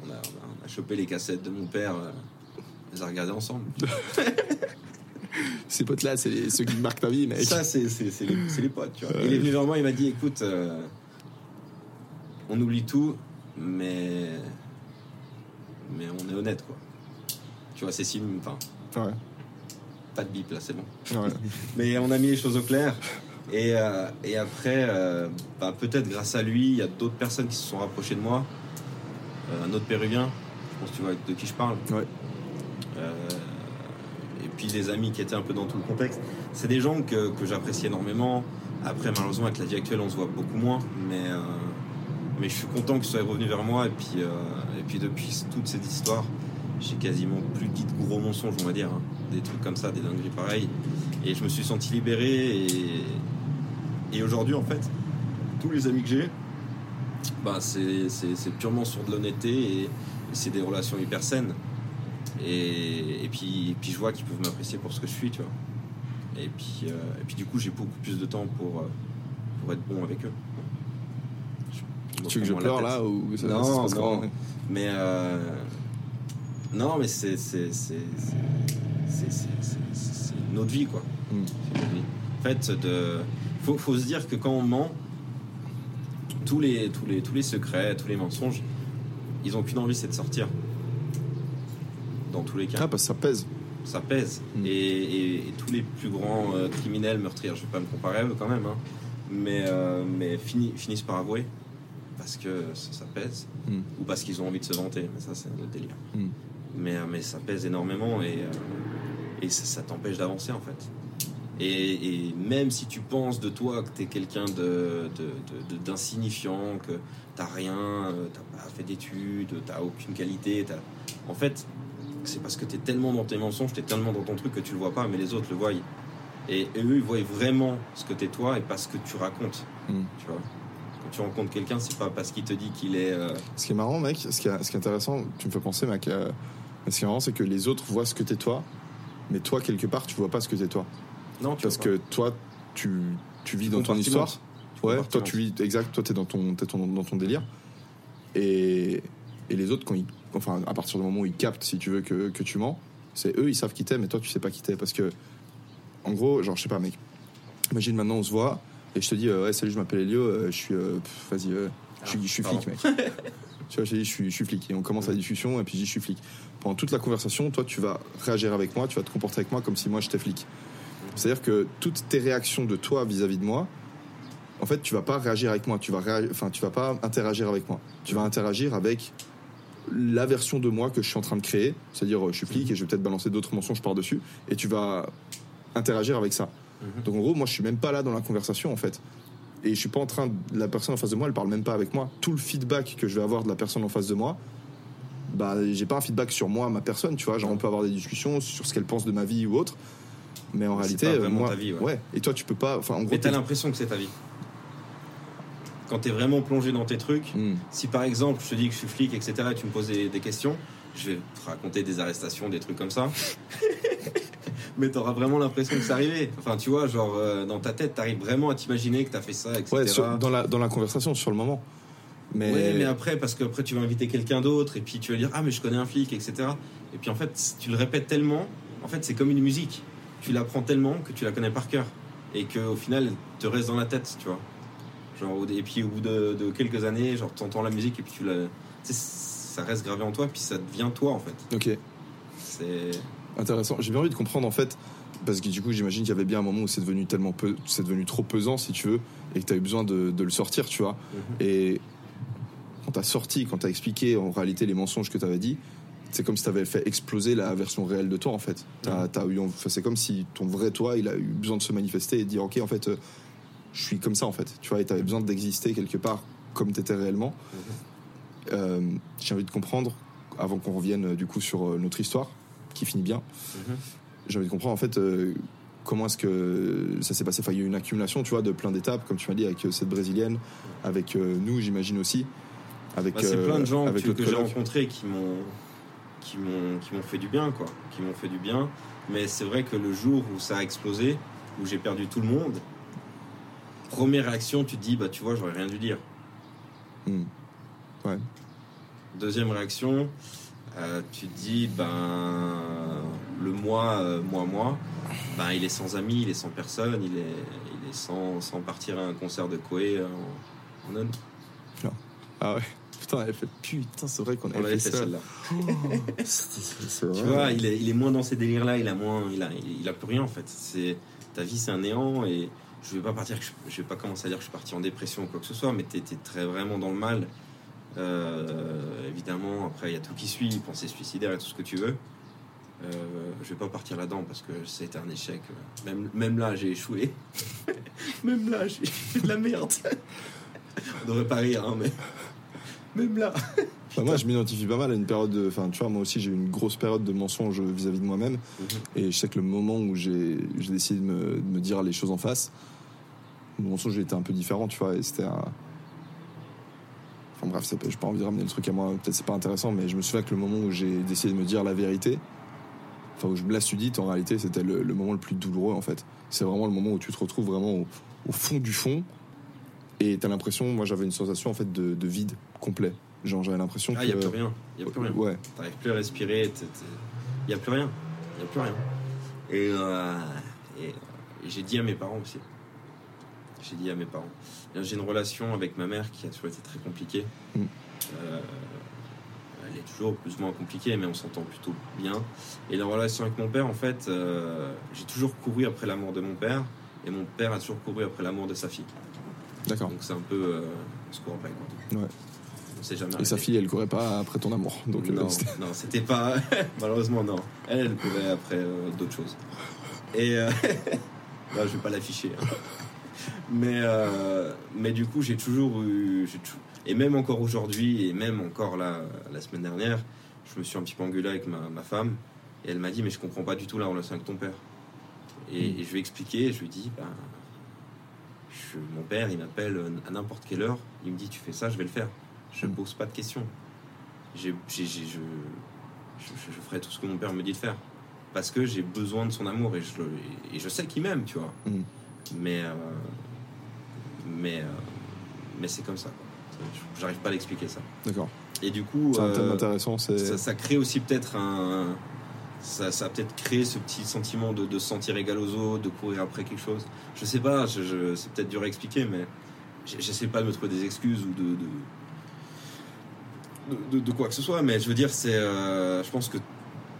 On a, on a- on a chopé les cassettes de mon père. euh, On les a regardées ensemble. *laughs* Ces potes-là, c'est ceux qui marquent ta vie, mec. Ça, c'est les, potes, tu vois. Il est venu vers moi, il m'a dit écoute, euh, on oublie tout, mais. Mais on est honnête, quoi. Tu vois, c'est si. Enfin, Ouais. pas de bip là, c'est bon. ouais. *laughs* Mais on a mis les choses au clair. Et, euh, et après, euh, bah, peut-être grâce à lui, il y a d'autres personnes qui se sont rapprochées de moi. Euh, un autre péruvien, je pense que tu vois de qui je parle. Ouais. Euh, et puis des amis qui étaient un peu dans tout le contexte. C'est des gens que, que j'apprécie énormément. Après, malheureusement, avec la vie actuelle, on se voit beaucoup moins. Mais, euh, mais je suis content qu'ils soient revenus vers moi. Et puis, euh, et puis depuis toute cette histoire, j'ai quasiment plus dit de gros mensonges, on va dire. hein. Des trucs comme ça, des dingueries pareilles. Et je me suis senti libéré. Et, et aujourd'hui, en fait, tous les amis que j'ai, bah, c'est purement sur de l'honnêteté et, et c'est des relations hyper saines. Et, et puis, et puis je vois qu'ils peuvent m'apprécier pour ce que je suis, tu vois. Et puis, euh, et puis du coup, j'ai beaucoup plus de temps pour, euh, pour être bon avec eux. Je- Tu veux que je pleure là ou ça, Non, ça se passe non. Mais euh, non, mais c'est c'est une autre vie quoi. Mm. Autre vie. En fait, de faut, faut se dire que quand on ment, tous les tous les tous les secrets, tous les mensonges, ils ont qu'une envie, c'est de sortir. Dans tous les cas Ah, parce que ça pèse. ça pèse. Mm. Et, et- et tous les plus grands euh, criminels, meurtriers, je vais pas me comparer à eux quand même, hein, mais, euh, mais finissent par avouer parce que ça, ça pèse Mm. ou parce qu'ils ont envie de se vanter. Mais ça, c'est un autre délire. Mm. Mais, euh, mais ça pèse énormément et, euh, et ça, ça t'empêche d'avancer en fait. Et, et même si tu penses de toi que tu es quelqu'un de, de- de- de- d'insignifiant, que t'as rien, euh, t'as pas fait d'études, t'as aucune qualité, t'as- en fait, c'est parce que tu es tellement dans tes mensonges, tu es tellement dans ton truc que tu le vois pas, mais les autres le voient. Et, et eux, ils voient vraiment ce que tu es toi et pas ce que tu racontes. Mm. Tu vois? Quand tu rencontres quelqu'un, c'est pas parce qu'il te dit qu'il est. euh, Ce qui est marrant, mec, ce qui est, ce qui est intéressant, tu me fais penser, mec, euh, ce qui est marrant, c'est que les autres voient ce que t'es toi, mais toi, quelque part, tu vois pas ce que t'es toi. Non, tu Parce que toi, tu, tu vis dans ton histoire. Ouais, toi, tu vis, exact, toi, t'es dans ton, t'es ton- dans ton délire. Et, et les autres, quand ils, enfin, à partir du moment où ils captent, si tu veux, que, que tu mens, c'est eux, ils savent qui t'es, mais toi, tu sais pas qui t'es. Parce que, en gros, genre, je sais pas, mec, imagine maintenant, on se voit, et je te dis, euh, ouais, salut, je m'appelle Elio, euh, je suis, euh, pff, vas-y, euh, je suis, je suis Ah, flic, mec. *laughs* *laughs* tu vois, je dis, je suis, je suis flic. Et on commence la discussion, et puis je dis, je suis flic. Pendant toute la conversation, toi, tu vas réagir avec moi, tu vas te comporter avec moi comme si moi, j'étais flic. C'est-à-dire que toutes tes réactions de toi vis-à-vis de moi, en fait, tu vas pas réagir avec moi, tu vas, enfin, tu vas pas interagir avec moi. Tu vas interagir avec la version de moi que je suis en train de créer, c'est-à-dire euh, je suis flic et je vais peut-être balancer d'autres mensonges par-dessus, et tu vas interagir avec ça. Mhm. Donc en gros, moi, je suis même pas là dans la conversation, en fait. Et je suis pas en train, de- la personne en face de moi, elle parle même pas avec moi. Tout le feedback que je vais avoir de la personne en face de moi, bah, j'ai pas un feedback sur moi, ma personne, tu vois. Genre, on peut avoir des discussions sur ce qu'elle pense de ma vie ou autre. Mais en réalité, pas euh, vraiment moi, ta vie, ouais. Et toi, tu peux pas. Enfin, en gros, Mais t'as l'impression que c'est ta vie. Quand t'es vraiment plongé dans tes trucs, Hmm. si par exemple je te dis que je suis flic, etc., et tu me poses des, des questions, je vais te raconter des arrestations, des trucs comme ça. *laughs* Mais t'auras vraiment l'impression que c'est arrivé. Enfin, tu vois, genre, euh, dans ta tête, t'arrives vraiment à t'imaginer que t'as fait ça, etc. Ouais, sur- dans, la, dans la conversation, sur le moment. Mais, Ouais, mais après, parce qu'après tu vas inviter quelqu'un d'autre, et puis tu vas dire, ah, mais je connais un flic, etc. Et puis en fait, tu le répètes tellement, en fait, c'est comme une musique. Tu l'apprends tellement que tu la connais par cœur. Et qu'au final, elle te reste dans la tête, tu vois. Genre, et puis au bout de, de quelques années, genre, t'entends la musique, et puis tu la. Ça reste gravé en toi, puis ça devient toi, en fait. Ok, C'est. intéressant. J'ai bien envie de comprendre, en fait, parce que du coup, j'imagine qu'il y avait bien un moment où c'est devenu tellement peu, c'est devenu trop pesant, si tu veux, et que tu as eu besoin de, de le sortir, tu vois. Mhm. Et quand t'as sorti, quand t'as expliqué en réalité les mensonges que t'avais dit, c'est comme si t'avais fait exploser la version réelle de toi en fait. T'as- t'as eu, enfin, c'est comme si ton vrai toi, il a eu besoin de se manifester et de dire ok en fait, euh, je suis comme ça en fait. Tu vois, et t'avais besoin d'exister quelque part comme t'étais réellement. Euh, J'ai envie de comprendre avant qu'on revienne euh, du coup sur notre histoire qui finit bien. Mhm. J'ai envie de comprendre en fait. euh, Comment est-ce que ça s'est passé? Enfin, il y a eu une accumulation, tu vois, de plein d'étapes, comme tu m'as dit, avec cette brésilienne, avec nous, j'imagine aussi, avec Bah, c'est plein de gens avec que, que j'ai rencontrés qui m'ont qui m'ont qui m'ont fait du bien quoi, qui m'ont fait du bien. Mais c'est vrai que le jour où ça a explosé, où j'ai perdu tout le monde, première réaction, tu te dis bah tu vois, j'aurais rien dû dire. Hmm. Ouais. Deuxième réaction, euh, tu te dis ben le moi, euh, moi, moi, ben il est sans amis, il est sans personne, il est, il est sans, sans partir à un concert de Koé en, en Inde. Ah ouais. Putain, elle fait putain, c'est vrai qu'on On avait l'avait fait, fait ça. celle-là. *laughs* C'est- c'est Tu vois, il est, il est moins dans ces délires-là, il a moins, il a, il a plus rien en fait. C'est ta vie, c'est un néant et je vais pas partir, je, je vais pas commencer à dire que je suis parti en dépression ou quoi que ce soit, mais t'es es très vraiment dans le mal. Euh, évidemment, après il y a tout qui suit, pensée suicidaire et tout ce que tu veux. Euh, je vais pas partir là-dedans parce que c'était un échec. Même, même là, j'ai échoué. *laughs* même là, j'ai fait de la merde. *laughs* On devrait pas rire, hein, mais même là. *laughs* Bah, moi, je m'identifie pas mal à une période de. Enfin, tu vois, moi aussi, j'ai eu une grosse période de mensonge vis-à-vis de moi-même. Et je sais que le moment où j'ai j'ai décidé de me, de me dire les choses en face, mon mensonge était un peu différent, tu vois. Et c'était un. Enfin bref, j'ai pas envie de ramener le truc à moi, peut-être c'est pas intéressant, mais je me souviens que le moment où j'ai décidé de me dire la vérité, enfin où je me la suis dite, en réalité, c'était le, le moment le plus douloureux en fait. C'est vraiment le moment où tu te retrouves vraiment au, au fond du fond et t'as l'impression, moi j'avais une sensation en fait de, de vide complet. Genre j'avais l'impression Ah, que. il y a plus rien. Il y a plus rien. Ouais. T'arrives plus à respirer, il n'y a plus rien. Il n'y a plus rien. Et, euh, et, et j'ai dit à mes parents aussi. J'ai dit à mes parents. J'ai une relation avec ma mère qui a toujours été très compliquée. Mm. Euh, elle est toujours plus ou moins compliquée, mais on s'entend plutôt bien. Et la relation avec mon père, en fait, euh, j'ai toujours couru après la mort de mon père, et mon père a toujours couru après la mort de sa fille. D'accord. Donc c'est un peu. euh, on se court après, quoi. Ouais. On sait jamais. Et sa fille, elle courait pas après ton amour. Donc, euh, non, c'était- non, c'était pas. *laughs* Malheureusement, non. Elle, elle courait après euh, d'autres choses. Et. euh, *laughs* là, je vais pas l'afficher. hein. Mais, euh, mais du coup, j'ai toujours eu. Et même encore aujourd'hui, et même encore là, la semaine dernière, je me suis un petit peu engueulé avec ma, ma femme. Et elle m'a dit Mais je comprends pas du tout la relation avec ton père. Et, Mm. et je lui ai expliqué, je lui ai dit ben, je- Mon père, il m'appelle à n'importe quelle heure. Il me dit Tu fais ça, je vais le faire. Je ne Mm. pose pas de questions. Je, je, je ferai tout ce que mon père me dit de faire. Parce que j'ai besoin de son amour et je, le- et je sais qu'il m'aime, tu vois. Mm. Mais, euh, mais, euh, mais c'est comme ça. J'arrive pas à l'expliquer ça. D'accord. Et du coup, C'est euh, intéressant. Ça crée aussi peut-être un. Ça, ça a peut-être créé ce petit sentiment de, de se sentir égal aux autres, de courir après quelque chose. Je sais pas, c'est peut-être dur à expliquer, mais j'essaie pas de me trouver des excuses ou de. de, quoi que ce soit, mais je veux dire, c'est. euh, je pense que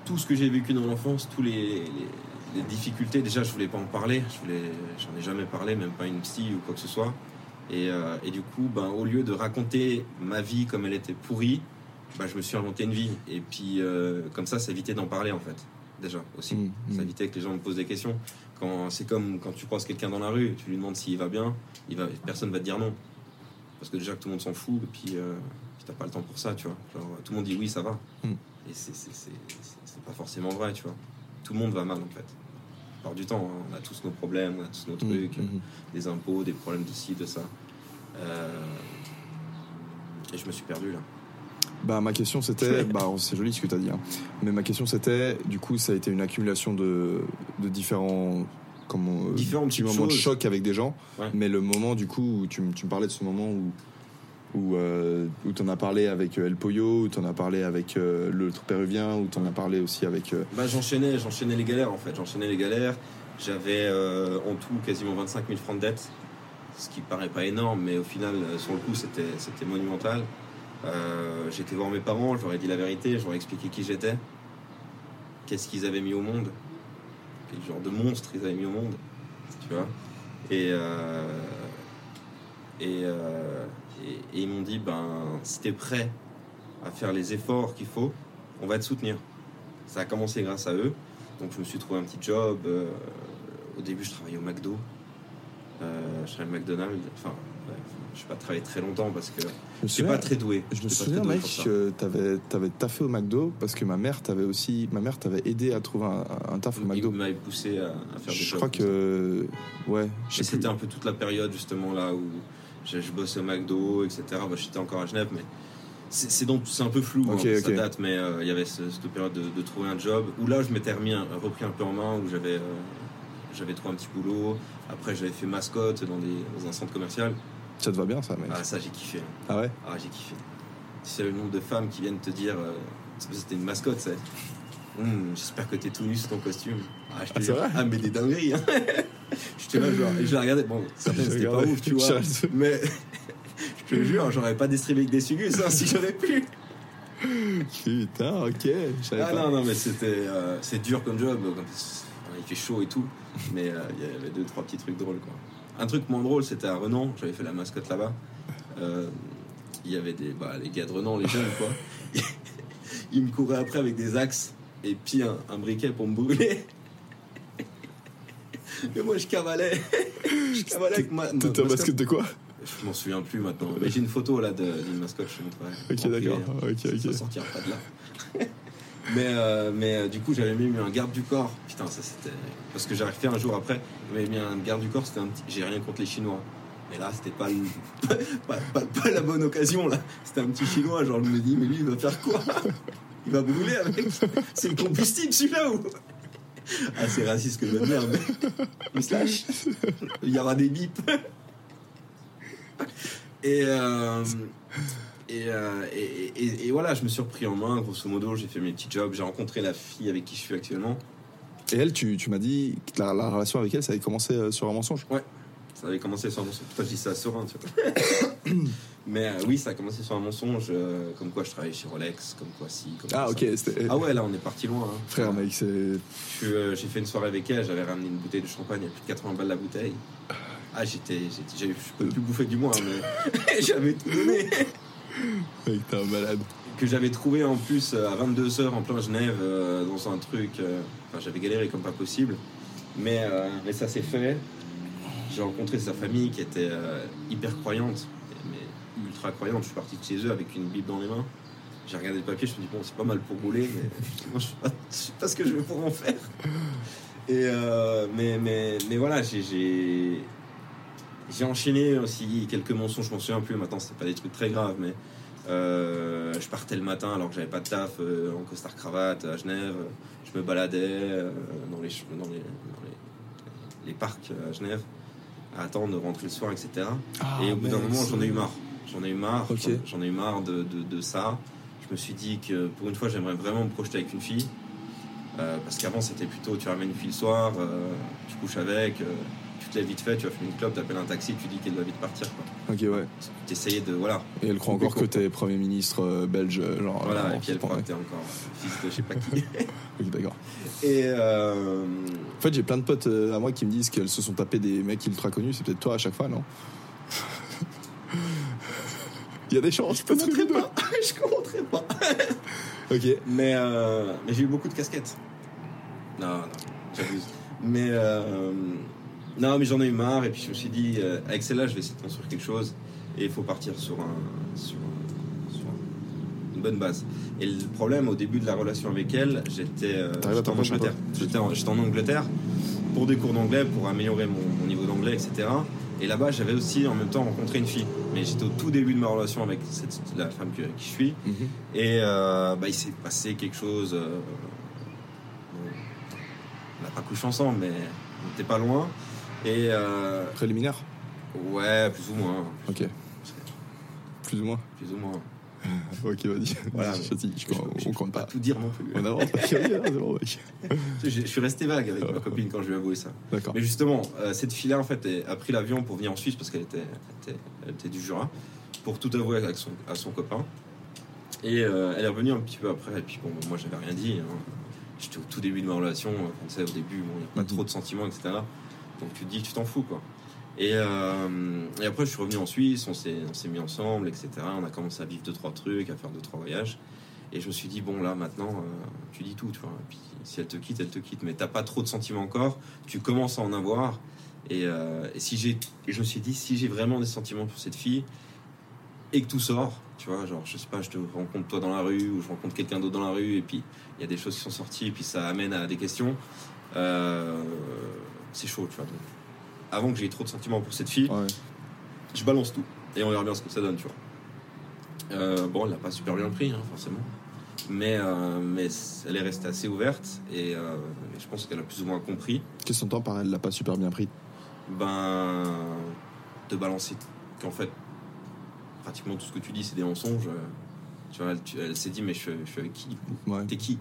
tout ce que j'ai vécu dans l'enfance, tous les, les, difficultés, déjà, je voulais pas en parler, je voulais, j'en ai jamais parlé, même pas une psy ou quoi que ce soit. Et, euh, et du coup, ben, au lieu de raconter ma vie comme elle était pourrie, bah, je me suis inventé une vie. Et puis, euh, comme ça, ça évitait d'en parler, en fait. Déjà, aussi. Mm, Ça mm. évitait que les gens me posent des questions. Quand, c'est comme quand tu croises quelqu'un dans la rue, tu lui demandes s'il va bien, il va, personne va te dire non. Parce que déjà que tout le monde s'en fout, et puis, euh, puis t'as pas le temps pour ça, tu vois. Genre, tout le monde dit oui, ça va. Mm. Et c'est, c'est, c'est, c'est- c'est pas forcément vrai, tu vois. Tout le monde va mal, en fait. Plupart du temps, hein. on a tous nos problèmes, on a tous nos trucs, mm. des impôts, des problèmes de ci, de ça. Euh, Et je me suis perdu, là. Bah, ma question c'était, bah, c'est joli ce que tu as dit, hein. mais ma question c'était, du coup, ça a été une accumulation de, de différents, comment, euh, Différents petits moments de choc avec des gens, Ouais. mais le moment, du coup, où tu, me- tu me parlais de ce moment où, où, euh, où tu en as parlé avec euh, El Pollo, où tu en as parlé avec euh, l'autre péruvien, où tu en as parlé aussi avec. euh, Bah, j'enchaînais, j'enchaînais les galères en fait. J'enchaînais les galères. J'avais en tout quasiment 25 000 francs de dette, ce qui paraît pas énorme, mais au final, sur le coup, c'était, c'était monumental. Euh, j'étais voir mes parents, je leur ai dit la vérité, je leur ai expliqué qui j'étais, qu'est-ce qu'ils avaient mis au monde, quel genre de monstre ils avaient mis au monde, tu vois. Et, euh, euh, ils m'ont dit ben, si t'es prêt à faire les efforts qu'il faut, on va te soutenir. Ça a commencé grâce à eux. Donc je me suis trouvé un petit job. au début, je travaillais au McDo. Je travaillais au McDonald's. Enfin, je n'ai pas travaillé très longtemps parce que Je suis pas très doué. je me souviens mec, que t'avais, t'avais taffé au McDo parce que ma mère t'avait aussi, ma mère t'avait aidé à trouver un, un taf au Il McDo. m'avait poussé à, à faire des Je crois que, ouais, Et c'était un peu toute la période justement là où je, je bossais au McDo, etc. Bah, J'étais encore à Genève, mais C'est donc c'est un peu flou, Ok, hein, ça date, mais euh, il y avait ce- cette période de, de trouver un job où là je m'étais remis un- repris un peu en main, où j'avais euh, j'avais trouvé un petit boulot. Après j'avais fait mascotte dans, des, dans un centre commercial. Ça te va bien, ça, mec Ah ça j'ai kiffé. Ah ouais Ah j'ai kiffé. Tu sais le nombre de femmes qui viennent te dire euh, c'était une mascotte, c'est. Hum, J'espère que t'es tout nu sur ton costume. Ah, je te Ah, ah mais des dingueries. Hein. J'étais là genre, et je la regardais. Bon, certaines Je c'était pas ouf, tu vois. Je- Mais *laughs* je te jure, j'aurais pas distribué avec des sugus hein, si j'aurais pu. Putain, ok. je Ah pas. non, non, mais c'était euh, c'est dur comme job. comme- Il fait chaud et tout. Mais euh, il y avait deux, trois petits trucs drôles. Quoi. Un truc moins drôle, c'était à Renan. J'avais fait la mascotte là-bas. Euh, Il y avait des, bah, les gars de Renan, les jeunes, quoi. *laughs* Ils me couraient après avec des axes et puis un, un briquet pour me brûler. Mais moi, je cavalais. Je cavalais avec ma. T'étais un mascotte. de quoi? Je m'en souviens plus maintenant. Mais j'ai une photo là d'une mascotte, je te montrerai. Ok, En d'accord. Ok, Ça ok. sortira pas de là. Mais, euh, mais euh, du coup, j'avais même mis un garde du corps. Putain, ça c'était. Parce que j'ai fait un jour après, j'avais mis un garde du corps, c'était un petit. J'ai rien contre les Chinois. Mais là, c'était pas, *laughs* pas, pas- pas la bonne occasion là. C'était un petit Chinois, genre je me dis, mais lui, il va faire quoi? Il va brûler avec. C'est le combustible celui-là ou? Ah, c'est raciste que je veux dire, mais. Il. Il y aura des bips. Et, euh, et, euh, et, et- et voilà, je me suis repris en main, grosso modo, j'ai fait mes petits jobs, j'ai rencontré la fille avec qui je suis actuellement. Et elle, tu, tu m'as dit que la, la relation avec elle, ça avait commencé euh, sur un mensonge. Ça avait commencé sur un mensonge. Pourquoi je dis ça à Sorin, tu vois *coughs* Mais euh, oui, ça a commencé sur un mensonge, euh, comme quoi je travaillais chez Rolex, comme quoi si. Comme Ah, ok. Ah ouais, là on est parti loin. hein. Frère, mec, c'est. J'ai fait une soirée avec elle, j'avais ramené une bouteille de champagne à plus de 80 balles la bouteille. Ah, j'étais. Je peux plus bouffer du mois, mais *laughs* j'avais tout donné. *laughs* Un malade. que j'avais trouvé en plus euh, à 22h en plein Genève euh, dans un truc. euh, Enfin, j'avais galéré comme pas possible. Mais, mais ça s'est fait. J'ai rencontré sa famille qui était hyper croyante, mais ultra croyante. Je suis parti de chez eux avec une Bible dans les mains. J'ai regardé le papier, je me suis dit, bon, c'est pas mal pour rouler, mais *laughs* je sais pas, sais pas ce que je vais pouvoir en faire. Et mais, mais, mais voilà, j'ai- j'ai j'ai enchaîné aussi quelques mensonges, je m'en souviens plus maintenant, c'était pas des trucs très graves, mais euh, je partais le matin alors que j'avais pas de taf euh, en costard cravate à Genève. Je me baladais euh, dans, les, dans, les, dans les, les parcs à Genève à attendre de rentrer le soir, etc. Ah, Et au bout d'un moment, j'en ai eu c'est- marre. J'en ai eu marre. J'en- ai eu marre de, de, de ça. Je me suis dit que pour une fois, j'aimerais vraiment me projeter avec une fille. Parce qu'avant, c'était plutôt tu ramènes une fille le soir, tu couches avec, tu te lèves vite fait, tu vas faire une clope, tu appelles un taxi, tu dis qu'elle doit vite partir. Ok, ouais. Tu essayais de. Voilà. Et elle croit encore que t'es Premier ministre euh, belge, euh, genre. voilà. euh, et puis elle croit que t'es encore fils de je sais pas qui. *laughs* Ok, d'accord. Et. euh, En fait, j'ai plein de potes à moi qui me disent qu'elles se sont tapées des mecs ultra connus. C'est peut-être toi à chaque fois, non? Il *laughs* y a des chances, je commenterai pas. *laughs* je commenterai pas. Ok. Mais, euh, mais j'ai eu beaucoup de casquettes. Non, non, j'abuse. Mais euh, non, mais j'en ai eu marre et puis je me suis dit, euh, avec celle-là, je vais essayer de construire quelque chose et il faut partir sur, un, sur, un- sur un- une bonne base. Et le problème, au début de la relation avec elle, j'étais euh, en Angleterre. J'étais en, Angleterre pour des cours d'anglais, pour améliorer mon, mon niveau d'anglais, etc. Et là-bas, j'avais aussi en même temps rencontré une fille. Mais j'étais au tout début de ma relation avec cette, la femme que- qui je suis. Mhm. Et euh, bah, il s'est passé quelque chose. euh, on n'a pas couché ensemble, mais on n'était pas loin. Et euh, Préliminaire ouais, plus ou moins. Ok. Plus ou moins Plus ou moins. *laughs* Ok, vas-y. Voilà. *laughs* Je, je, je, on compte Pas pas. tout dire non plus. On avance. Bon, mec. *laughs* Je, je suis resté vague avec ma copine quand je lui ai avoué ça. D'accord. Mais justement, euh, cette fille-là, en fait, a pris l'avion pour venir en Suisse parce qu'elle était, elle était, elle était du Jura, pour tout avouer avec son, à son copain. Et euh, elle est revenue un petit peu après. Et puis bon, moi, j'avais rien dit. hein. J'étais au tout début de ma relation. On sait, au début, bon, il n'y a pas Mhm. trop de sentiments, etc. Donc tu te dis, tu t'en fous, quoi. Et, euh, et après, je suis revenu en Suisse, on s'est, mis ensemble, etc. On a commencé à vivre deux, trois trucs, à faire deux, trois voyages. Et je me suis dit, bon, là, maintenant, euh, tu dis tout, tu vois. Et puis, si elle te quitte, elle te quitte. Mais t'as pas trop de sentiments encore. Tu commences à en avoir. Et, euh, si j'ai, je me suis dit, si j'ai vraiment des sentiments pour cette fille, et que tout sort, tu vois, genre, je sais pas, je te rencontre toi dans la rue, ou je rencontre quelqu'un d'autre dans la rue, et puis il y a des choses qui sont sorties, et puis ça amène à des questions, euh, c'est chaud, tu vois. Donc, avant que j'ai trop de sentiments pour cette fille, Ouais. je balance tout. Et on verra bien ce que ça donne, tu vois. Euh, bon, elle l'a pas super bien pris, hein, forcément. Mais, euh, mais elle est restée assez ouverte et, euh, et je pense qu'elle a plus ou moins compris. Qu'est-ce qu'on entend par elle l'a pas super bien pris? Ben, de balancer qu'en fait, pratiquement tout ce que tu dis, c'est des mensonges. Tu vois, elle, s'est dit, mais je, suis- je suis avec qui? Ouais. T'es qui?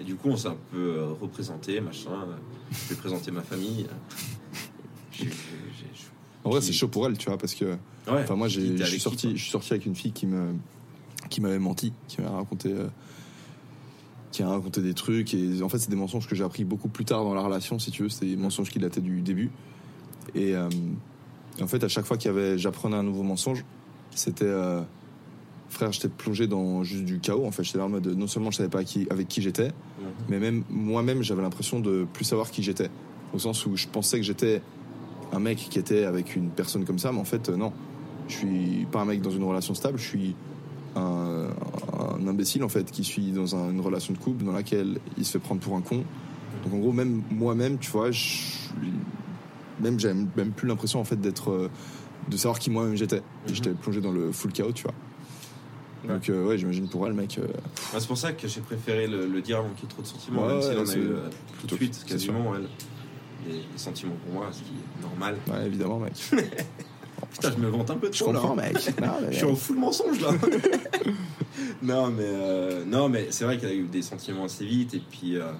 Et du coup, on s'est un peu représenté, machin. Je vais présenter ma famille. En vrai, c'est chaud pour elle, tu vois, parce que. Ouais. Enfin, moi, je suis sorti, je suis sorti avec une fille qui me, qui m'avait menti, qui m'a raconté, euh, qui a raconté des trucs. Et en fait, c'est des mensonges que j'ai appris beaucoup plus tard dans la relation, si tu veux. C'est des mensonges qui dataient du début. Et euh, en fait, à chaque fois qu'il y avait, j'apprenais un nouveau mensonge, c'était, euh, frère, j'étais plongé dans juste du chaos. En fait, j'étais là en mode, non seulement je savais pas qui, avec qui j'étais, Mhm. mais même moi-même, j'avais l'impression de plus savoir qui j'étais. Au sens où je pensais que j'étais un mec qui était avec une personne comme ça, mais en fait, euh, non. Je suis pas un mec dans une relation stable, je suis un, un imbécile, en fait, qui suis dans un- une relation de couple dans laquelle il se fait prendre pour un con. Donc, en gros, même moi-même, tu vois, je, même, j'avais même plus l'impression, en fait, d'être. euh, de savoir qui moi-même j'étais. Mhm. J'étais plongé dans le full chaos, tu vois. Ouais. Donc, euh, ouais, j'imagine pour elle, mec. euh, Ouais, c'est pour ça que j'ai préféré le, le dire avant qu'il y ait trop de sentiments, Ouais, même s'il en a c'est- eu euh, tout de suite, quasiment, elle. Des, des sentiments pour moi, ce qui est normal. ouais, évidemment, mec. *laughs* Putain, je me vante un peu Je trop là. comprends, hein. mec. Non, *laughs* mais- Je suis en full mensonge là. *laughs* non mais euh, non mais c'est vrai qu'elle a eu des sentiments assez vite et puis euh,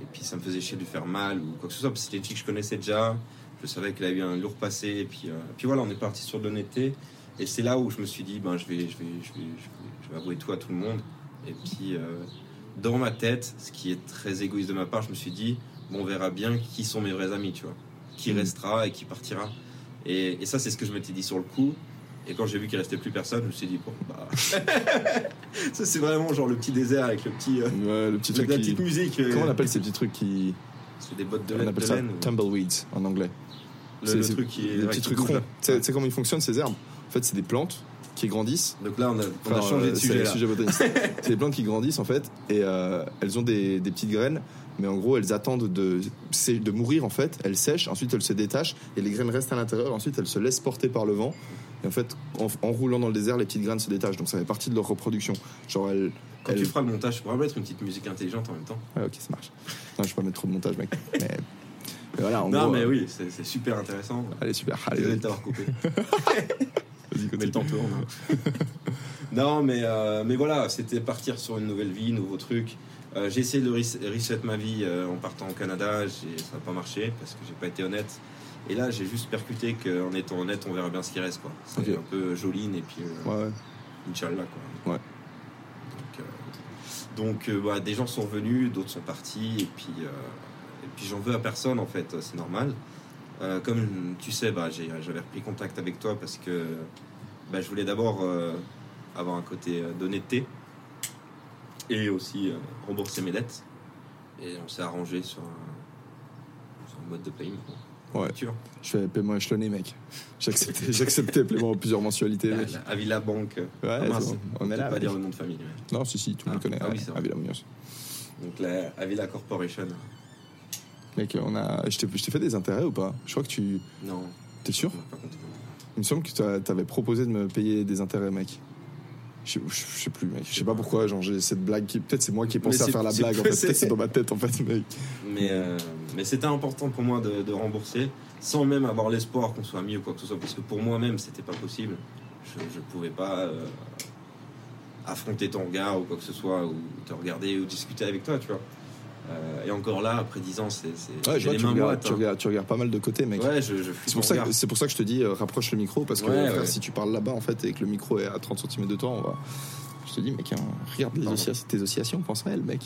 et puis ça me faisait chier de lui faire mal ou quoi que ce soit parce que c'était une fille que je connaissais déjà. Je savais qu'elle avait eu un lourd passé et puis euh, puis voilà on est parti sur de l'honnêteté et c'est là où je me suis dit ben je vais je vais je vais je vais, je vais avouer tout à tout le monde et puis euh, dans ma tête ce qui est très égoïste de ma part je me suis dit bon on verra bien qui sont mes vrais amis tu vois qui Mm. restera et qui partira et, et ça c'est ce que je m'étais dit sur le coup et quand j'ai vu qu'il restait plus personne, je me suis dit, bon, bah. *laughs* ça, c'est vraiment genre le petit désert avec le petit. euh, Ouais, le petit avec truc la qui... petite musique. euh, Comment on appelle ces petits trucs qui... C'est des bottes de On laine. appelle de ça laine, ou- tumbleweeds en anglais. le, c'est- le c'est truc qui est. Les petits trucs ronds. tu sais comment ils fonctionnent ces herbes En fait, c'est des plantes qui grandissent. Donc là, on a, on a changé euh, de c'est sujet. sujet botaniste. *laughs* c'est des plantes qui grandissent en fait et euh, elles ont des, des petites graines, mais en gros elles attendent de, mourir en fait. Elles sèchent, ensuite elles se détachent et les graines restent à l'intérieur. Ensuite elles se laissent porter par le vent. Et en fait, en, en roulant dans le désert, les petites graines se détachent. Donc ça fait partie de leur reproduction. Genre elles. Quand elles- tu feras le montage, tu pourras mettre une petite musique intelligente en même temps. Ouais, ok, ça marche. Non, je vais pas mettre trop de montage, mec. Mais, mais voilà, en non, gros. mais euh, oui, c'est super intéressant. Allez, super. Allez, de t'avoir coupé. *laughs* vas-y, Mais le temps *laughs* tourne. non, mais, euh, mais voilà, c'était partir sur une nouvelle vie, nouveau truc. Euh, j'ai essayé de res- reset ma vie euh, en partant au Canada, j'ai- ça n'a pas marché parce que j'ai pas été honnête. Et là, j'ai juste percuté qu'en étant honnête, on verra bien ce qui reste. Quoi. C'est Ok. un peu joline et puis euh, Ouais. Inch'Allah. Quoi. Ouais. Donc, donc, bah, des gens sont venus, d'autres sont partis, et puis, et puis j'en veux à personne en fait, c'est normal. Euh, comme tu sais, bah, j'avais repris contact avec toi parce que bah, je voulais d'abord euh, avoir un côté euh, d'honnêteté et aussi euh, rembourser mes dettes. Et on s'est arrangé sur un, sur un mode de paiement. Ouais. Je fais paiement échelonné, mec. J'acceptais, j'acceptais paiement en plusieurs mensualités, mec. la Avila Bank. Ouais, Ah, mince, c'est bon. on est peut là. pas dire le nom de famille. Non, si, si, tout le monde Ah, connaît. ah oui. Avila Munoz. Donc la Avila Corporation. Mec, on a. Je t'ai, je t'ai fait des intérêts ou pas? Je crois que tu. Non. T'es sûr? Il me semble que t'avais proposé de me payer des intérêts, mec. Je, je- je sais plus, mec. Je sais pas pourquoi, genre, j'ai cette blague qui. Peut-être c'est moi qui ai pensé à faire la blague, en fait. Peut-être c'est dans ma tête, en fait, mec. Mais, euh, mais c'était important pour moi de, de rembourser sans même avoir l'espoir qu'on soit mis ou quoi que ce soit. Parce que pour moi-même, c'était pas possible. Je, je pouvais pas euh, affronter ton regard ou quoi que ce soit, ou te regarder ou discuter avec toi, tu vois. Euh, et encore là, après 10 ans, c'est. Ouais, tu mains regardes, moites, tu, hein. regardes, tu regardes pas mal de côté, mec. Ouais, je, je C'est pour, ça que, c'est pour ça que je te dis, euh, rapproche le micro, parce que Ouais, frère, ouais. si tu parles là-bas, en fait, et que le micro est à 30 cm de toi, on va. Je te dis, mec, hein, regarde les Pardon. oscillations, tes oscillations, pense à elles, mec.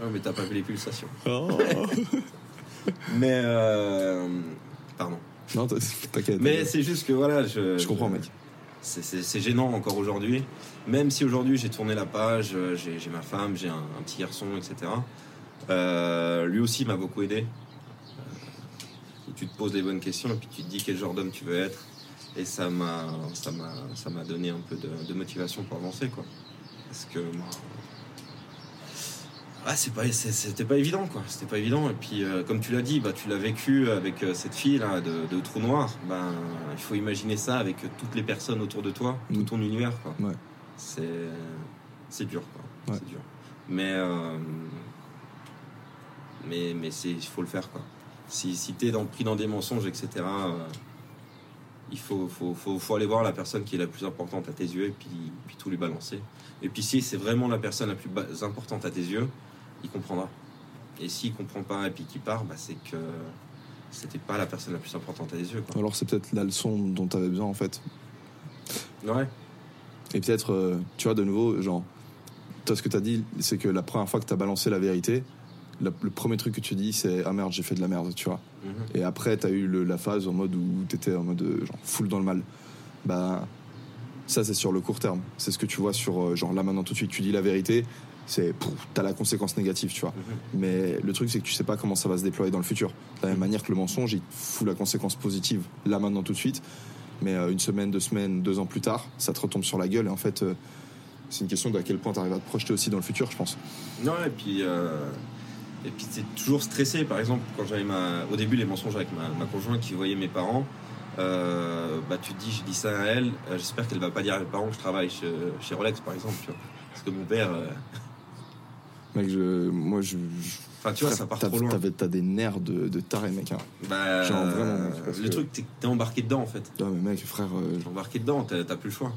Ouais, mais t'as pas vu les pulsations. Oh. *laughs* Mais. euh, pardon. non, t'as- *laughs* t'inquiète. Mais c'est juste que voilà, je. je comprends, mec. C'est- C'est c'est gênant encore aujourd'hui. Même si aujourd'hui j'ai tourné la page, j'ai j'ai ma femme, j'ai un, un petit garçon, etc. Euh, lui aussi m'a beaucoup aidé. Euh, tu te poses les bonnes questions et puis tu te dis quel genre d'homme tu veux être. Et ça m'a ça m'a ça m'a donné un peu de, de motivation pour avancer quoi. Parce que moi, ah, c'est pas c'était pas évident quoi. C'était pas évident. Et puis euh, comme tu l'as dit, bah tu l'as vécu avec euh, cette fille là de, de Trou Noir. Ben il faut imaginer ça avec toutes les personnes autour de toi, tout ton univers quoi. Ouais. C'est c'est dur, quoi. Ouais. C'est dur. Mais euh, mais mais il faut le faire, quoi. Si si t'es dans, pris dans des mensonges, etc. euh, il faut, faut, faut, faut aller voir la personne qui est la plus importante à tes yeux et puis, puis tout lui balancer. Et puis si c'est vraiment la personne la plus importante à tes yeux, il comprendra. Et s'il comprend pas et puis qu'il part, bah, c'est que c'était pas la personne la plus importante à tes yeux. Quoi. Alors c'est peut-être la leçon dont tu avais besoin en fait. Ouais. Et peut-être, euh, tu vois, de nouveau, genre, toi ce que tu as dit, c'est que la première fois que tu as balancé la vérité, le premier truc que tu dis, c'est Ah merde, j'ai fait de la merde, tu vois. Mhm. Et après, tu as eu le- la phase en mode où tu étais en mode euh, genre, full dans le mal. Bah, ça, c'est sur le court terme. C'est ce que tu vois sur, euh, genre, là maintenant, tout de suite, tu dis la vérité, c'est tu as la conséquence négative, tu vois. Mhm. Mais le truc, c'est que tu sais pas comment ça va se déployer dans le futur. De la même manière que le mensonge, il fout la conséquence positive là maintenant tout de suite. Mais euh, une semaine, deux semaines, deux ans plus tard, ça te retombe sur la gueule. Et en fait, euh, c'est une question de à quel point tu arrives à te projeter aussi dans le futur, je pense. Non, et puis, euh, et puis t'es toujours stressé. Par exemple, quand j'avais ma, au début les mensonges avec ma, ma conjointe qui voyait mes parents, euh, bah tu te dis, je dis ça à elle. euh, J'espère qu'elle va pas dire à mes parents que je travaille chez, chez Rolex, par exemple. Tu vois. Parce que mon père, euh, *laughs* Mec, je, moi, je. je- enfin tu vois, ça part trop loin. T'as des nerfs de, de taré, mec. Hein. Bah, Genre, vraiment, mec, le que- truc, t'es embarqué dedans en fait. Non, mais mec, frère, T'es embarqué dedans, t'as plus le choix.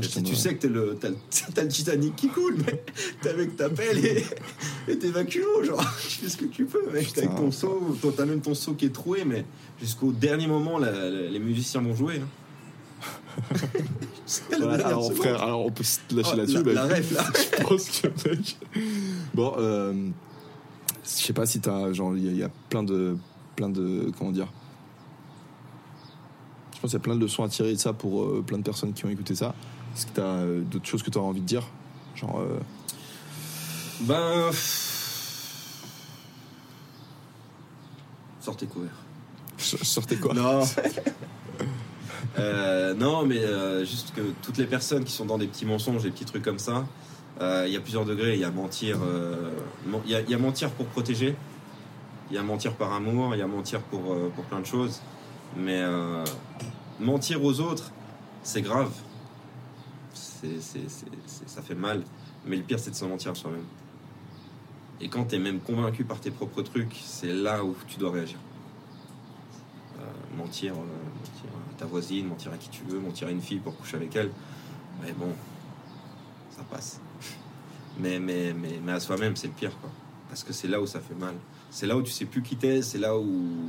Tu sais que t'es le, t'as, le- *laughs* t'as Titanic qui coule, mais t'es avec ta pelle et, *laughs* et tes vacuos, genre, *laughs* tu fais ce que tu peux, mec. Avec Putain. ton seau, t'as même ton seau qui est troué, mais jusqu'au dernier moment, la- la- les musiciens vont jouer. hein. Alors, seconde. frère, alors on peut se lâcher Oh, là-dessus. la- ref, là. je pense que, mec. Bon, euh, je sais pas si t'as. Genre, il y, a- il y a plein de. Plein de. Comment dire Je pense qu'il y a plein de leçons à tirer de ça pour euh, plein de personnes qui ont écouté ça. Est-ce que t'as euh, d'autres choses que t'auras envie de dire? Genre. euh, Ben. Sortez couverts. sortez quoi? Non. *laughs* Euh, non, mais euh, juste que toutes les personnes qui sont dans des petits mensonges, des petits trucs comme ça, euh, il y a plusieurs degrés. Il y a mentir, men- il y, a- y a mentir pour protéger, il y a mentir par amour, il y a mentir pour, pour plein de choses. Mais mentir aux autres, c'est grave. C'est, c'est- c'est- c'est- ça fait mal. Mais le pire, c'est de se mentir à soi-même. Et quand tu es même convaincu par tes propres trucs, c'est là où tu dois réagir. Euh, mentir, euh, mentir à ta voisine, mentir à qui tu veux, mentir à une fille pour coucher avec elle. Mais bon, ça passe. *laughs* Mais, mais, mais, mais à soi-même, c'est le pire, quoi. Parce que c'est là où ça fait mal. C'est là où tu sais plus qui t'es, c'est là où,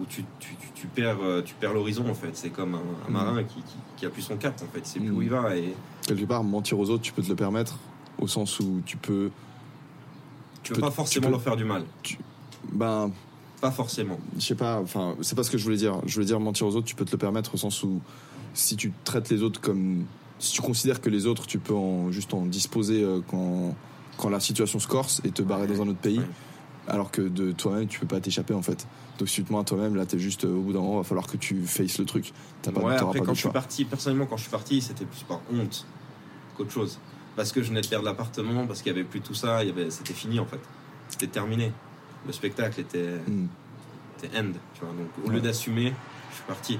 où tu, tu, tu, tu perds, euh, tu perds l'horizon, en fait. C'est comme un, un Mhm. marin qui, qui, qui a plus son cap, en fait. Sait plus Mhm. où il va. Et Quelque part, mentir aux autres, tu peux te le permettre au sens où tu peux. tu peux peux- pas forcément peux- leur faire du mal. Ben, Pas forcément. je sais pas, enfin, c'est pas ce que je voulais dire. Je voulais dire mentir aux autres, tu peux te le permettre au sens où si tu traites les autres comme. Si tu considères que les autres, tu peux en, juste en disposer euh, quand, quand la situation se corse et te barrer dans un autre pays, Ouais. Alors que de toi-même, tu peux pas t'échapper en fait. Donc si tu te mens à toi-même, là, t'es juste euh, au bout d'un moment, va falloir que tu faces le truc. T'as pas, ouais, après, pas quand de je suis parti, personnellement, quand je suis parti, c'était plus par honte qu'autre chose. Parce que je venais de perdre l'appartement, parce qu'il y avait plus tout ça, il y avait, c'était fini en fait. C'était terminé. Le spectacle était, Hmm. était end, tu vois. Donc, au lieu d'assumer, je suis parti.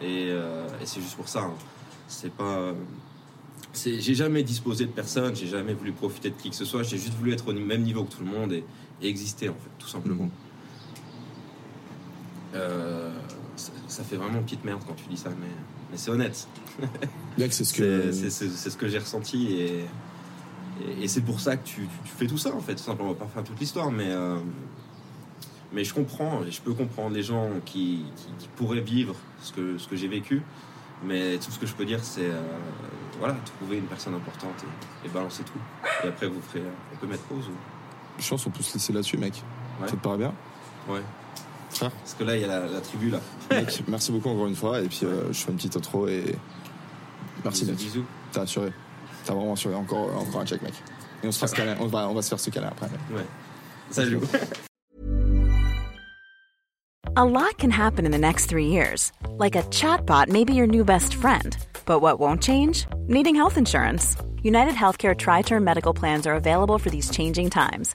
Et, euh, et c'est juste pour ça. hein. C'est pas. J'ai jamais disposé de personne, j'ai jamais voulu profiter de qui que ce soit, j'ai juste voulu être au même niveau que tout le monde et, et exister en fait, tout simplement. Mhm. Euh, ça, ça fait vraiment petite merde quand tu dis ça, mais, mais c'est honnête. *laughs* C'est ce que. c'est- ce que j'ai ressenti et, et, et c'est pour ça que tu, tu- tu fais tout ça en fait. Tout simplement, on va pas faire toute l'histoire, mais, euh, mais je comprends, et je peux comprendre les gens qui, qui- qui pourraient vivre ce que, ce que j'ai vécu. Mais tout ce que je peux dire, c'est euh, voilà, trouver une personne importante et, et balancer tout. Et après, vous ferez, on peut mettre pause. ou- Je pense qu'on peut se laisser là-dessus, mec. Ouais. Ça te paraît bien Ouais. Frère Parce que là, il y a la, la tribu là. Mec, *laughs* merci beaucoup encore une fois. Et puis, euh, je fais une petite intro et. Merci, bisous, mec. bisous. T'as assuré. T'as vraiment assuré. Encore, encore un check, mec. Et on se, fera ce câlin. on, va, on va se faire ce câlin après. Ouais. Salut. *laughs* A lot can happen in the next three years. Like a chatbot may be your new best friend. But what won't change? Needing health insurance. United Healthcare Tri Term Medical Plans are available for these changing times.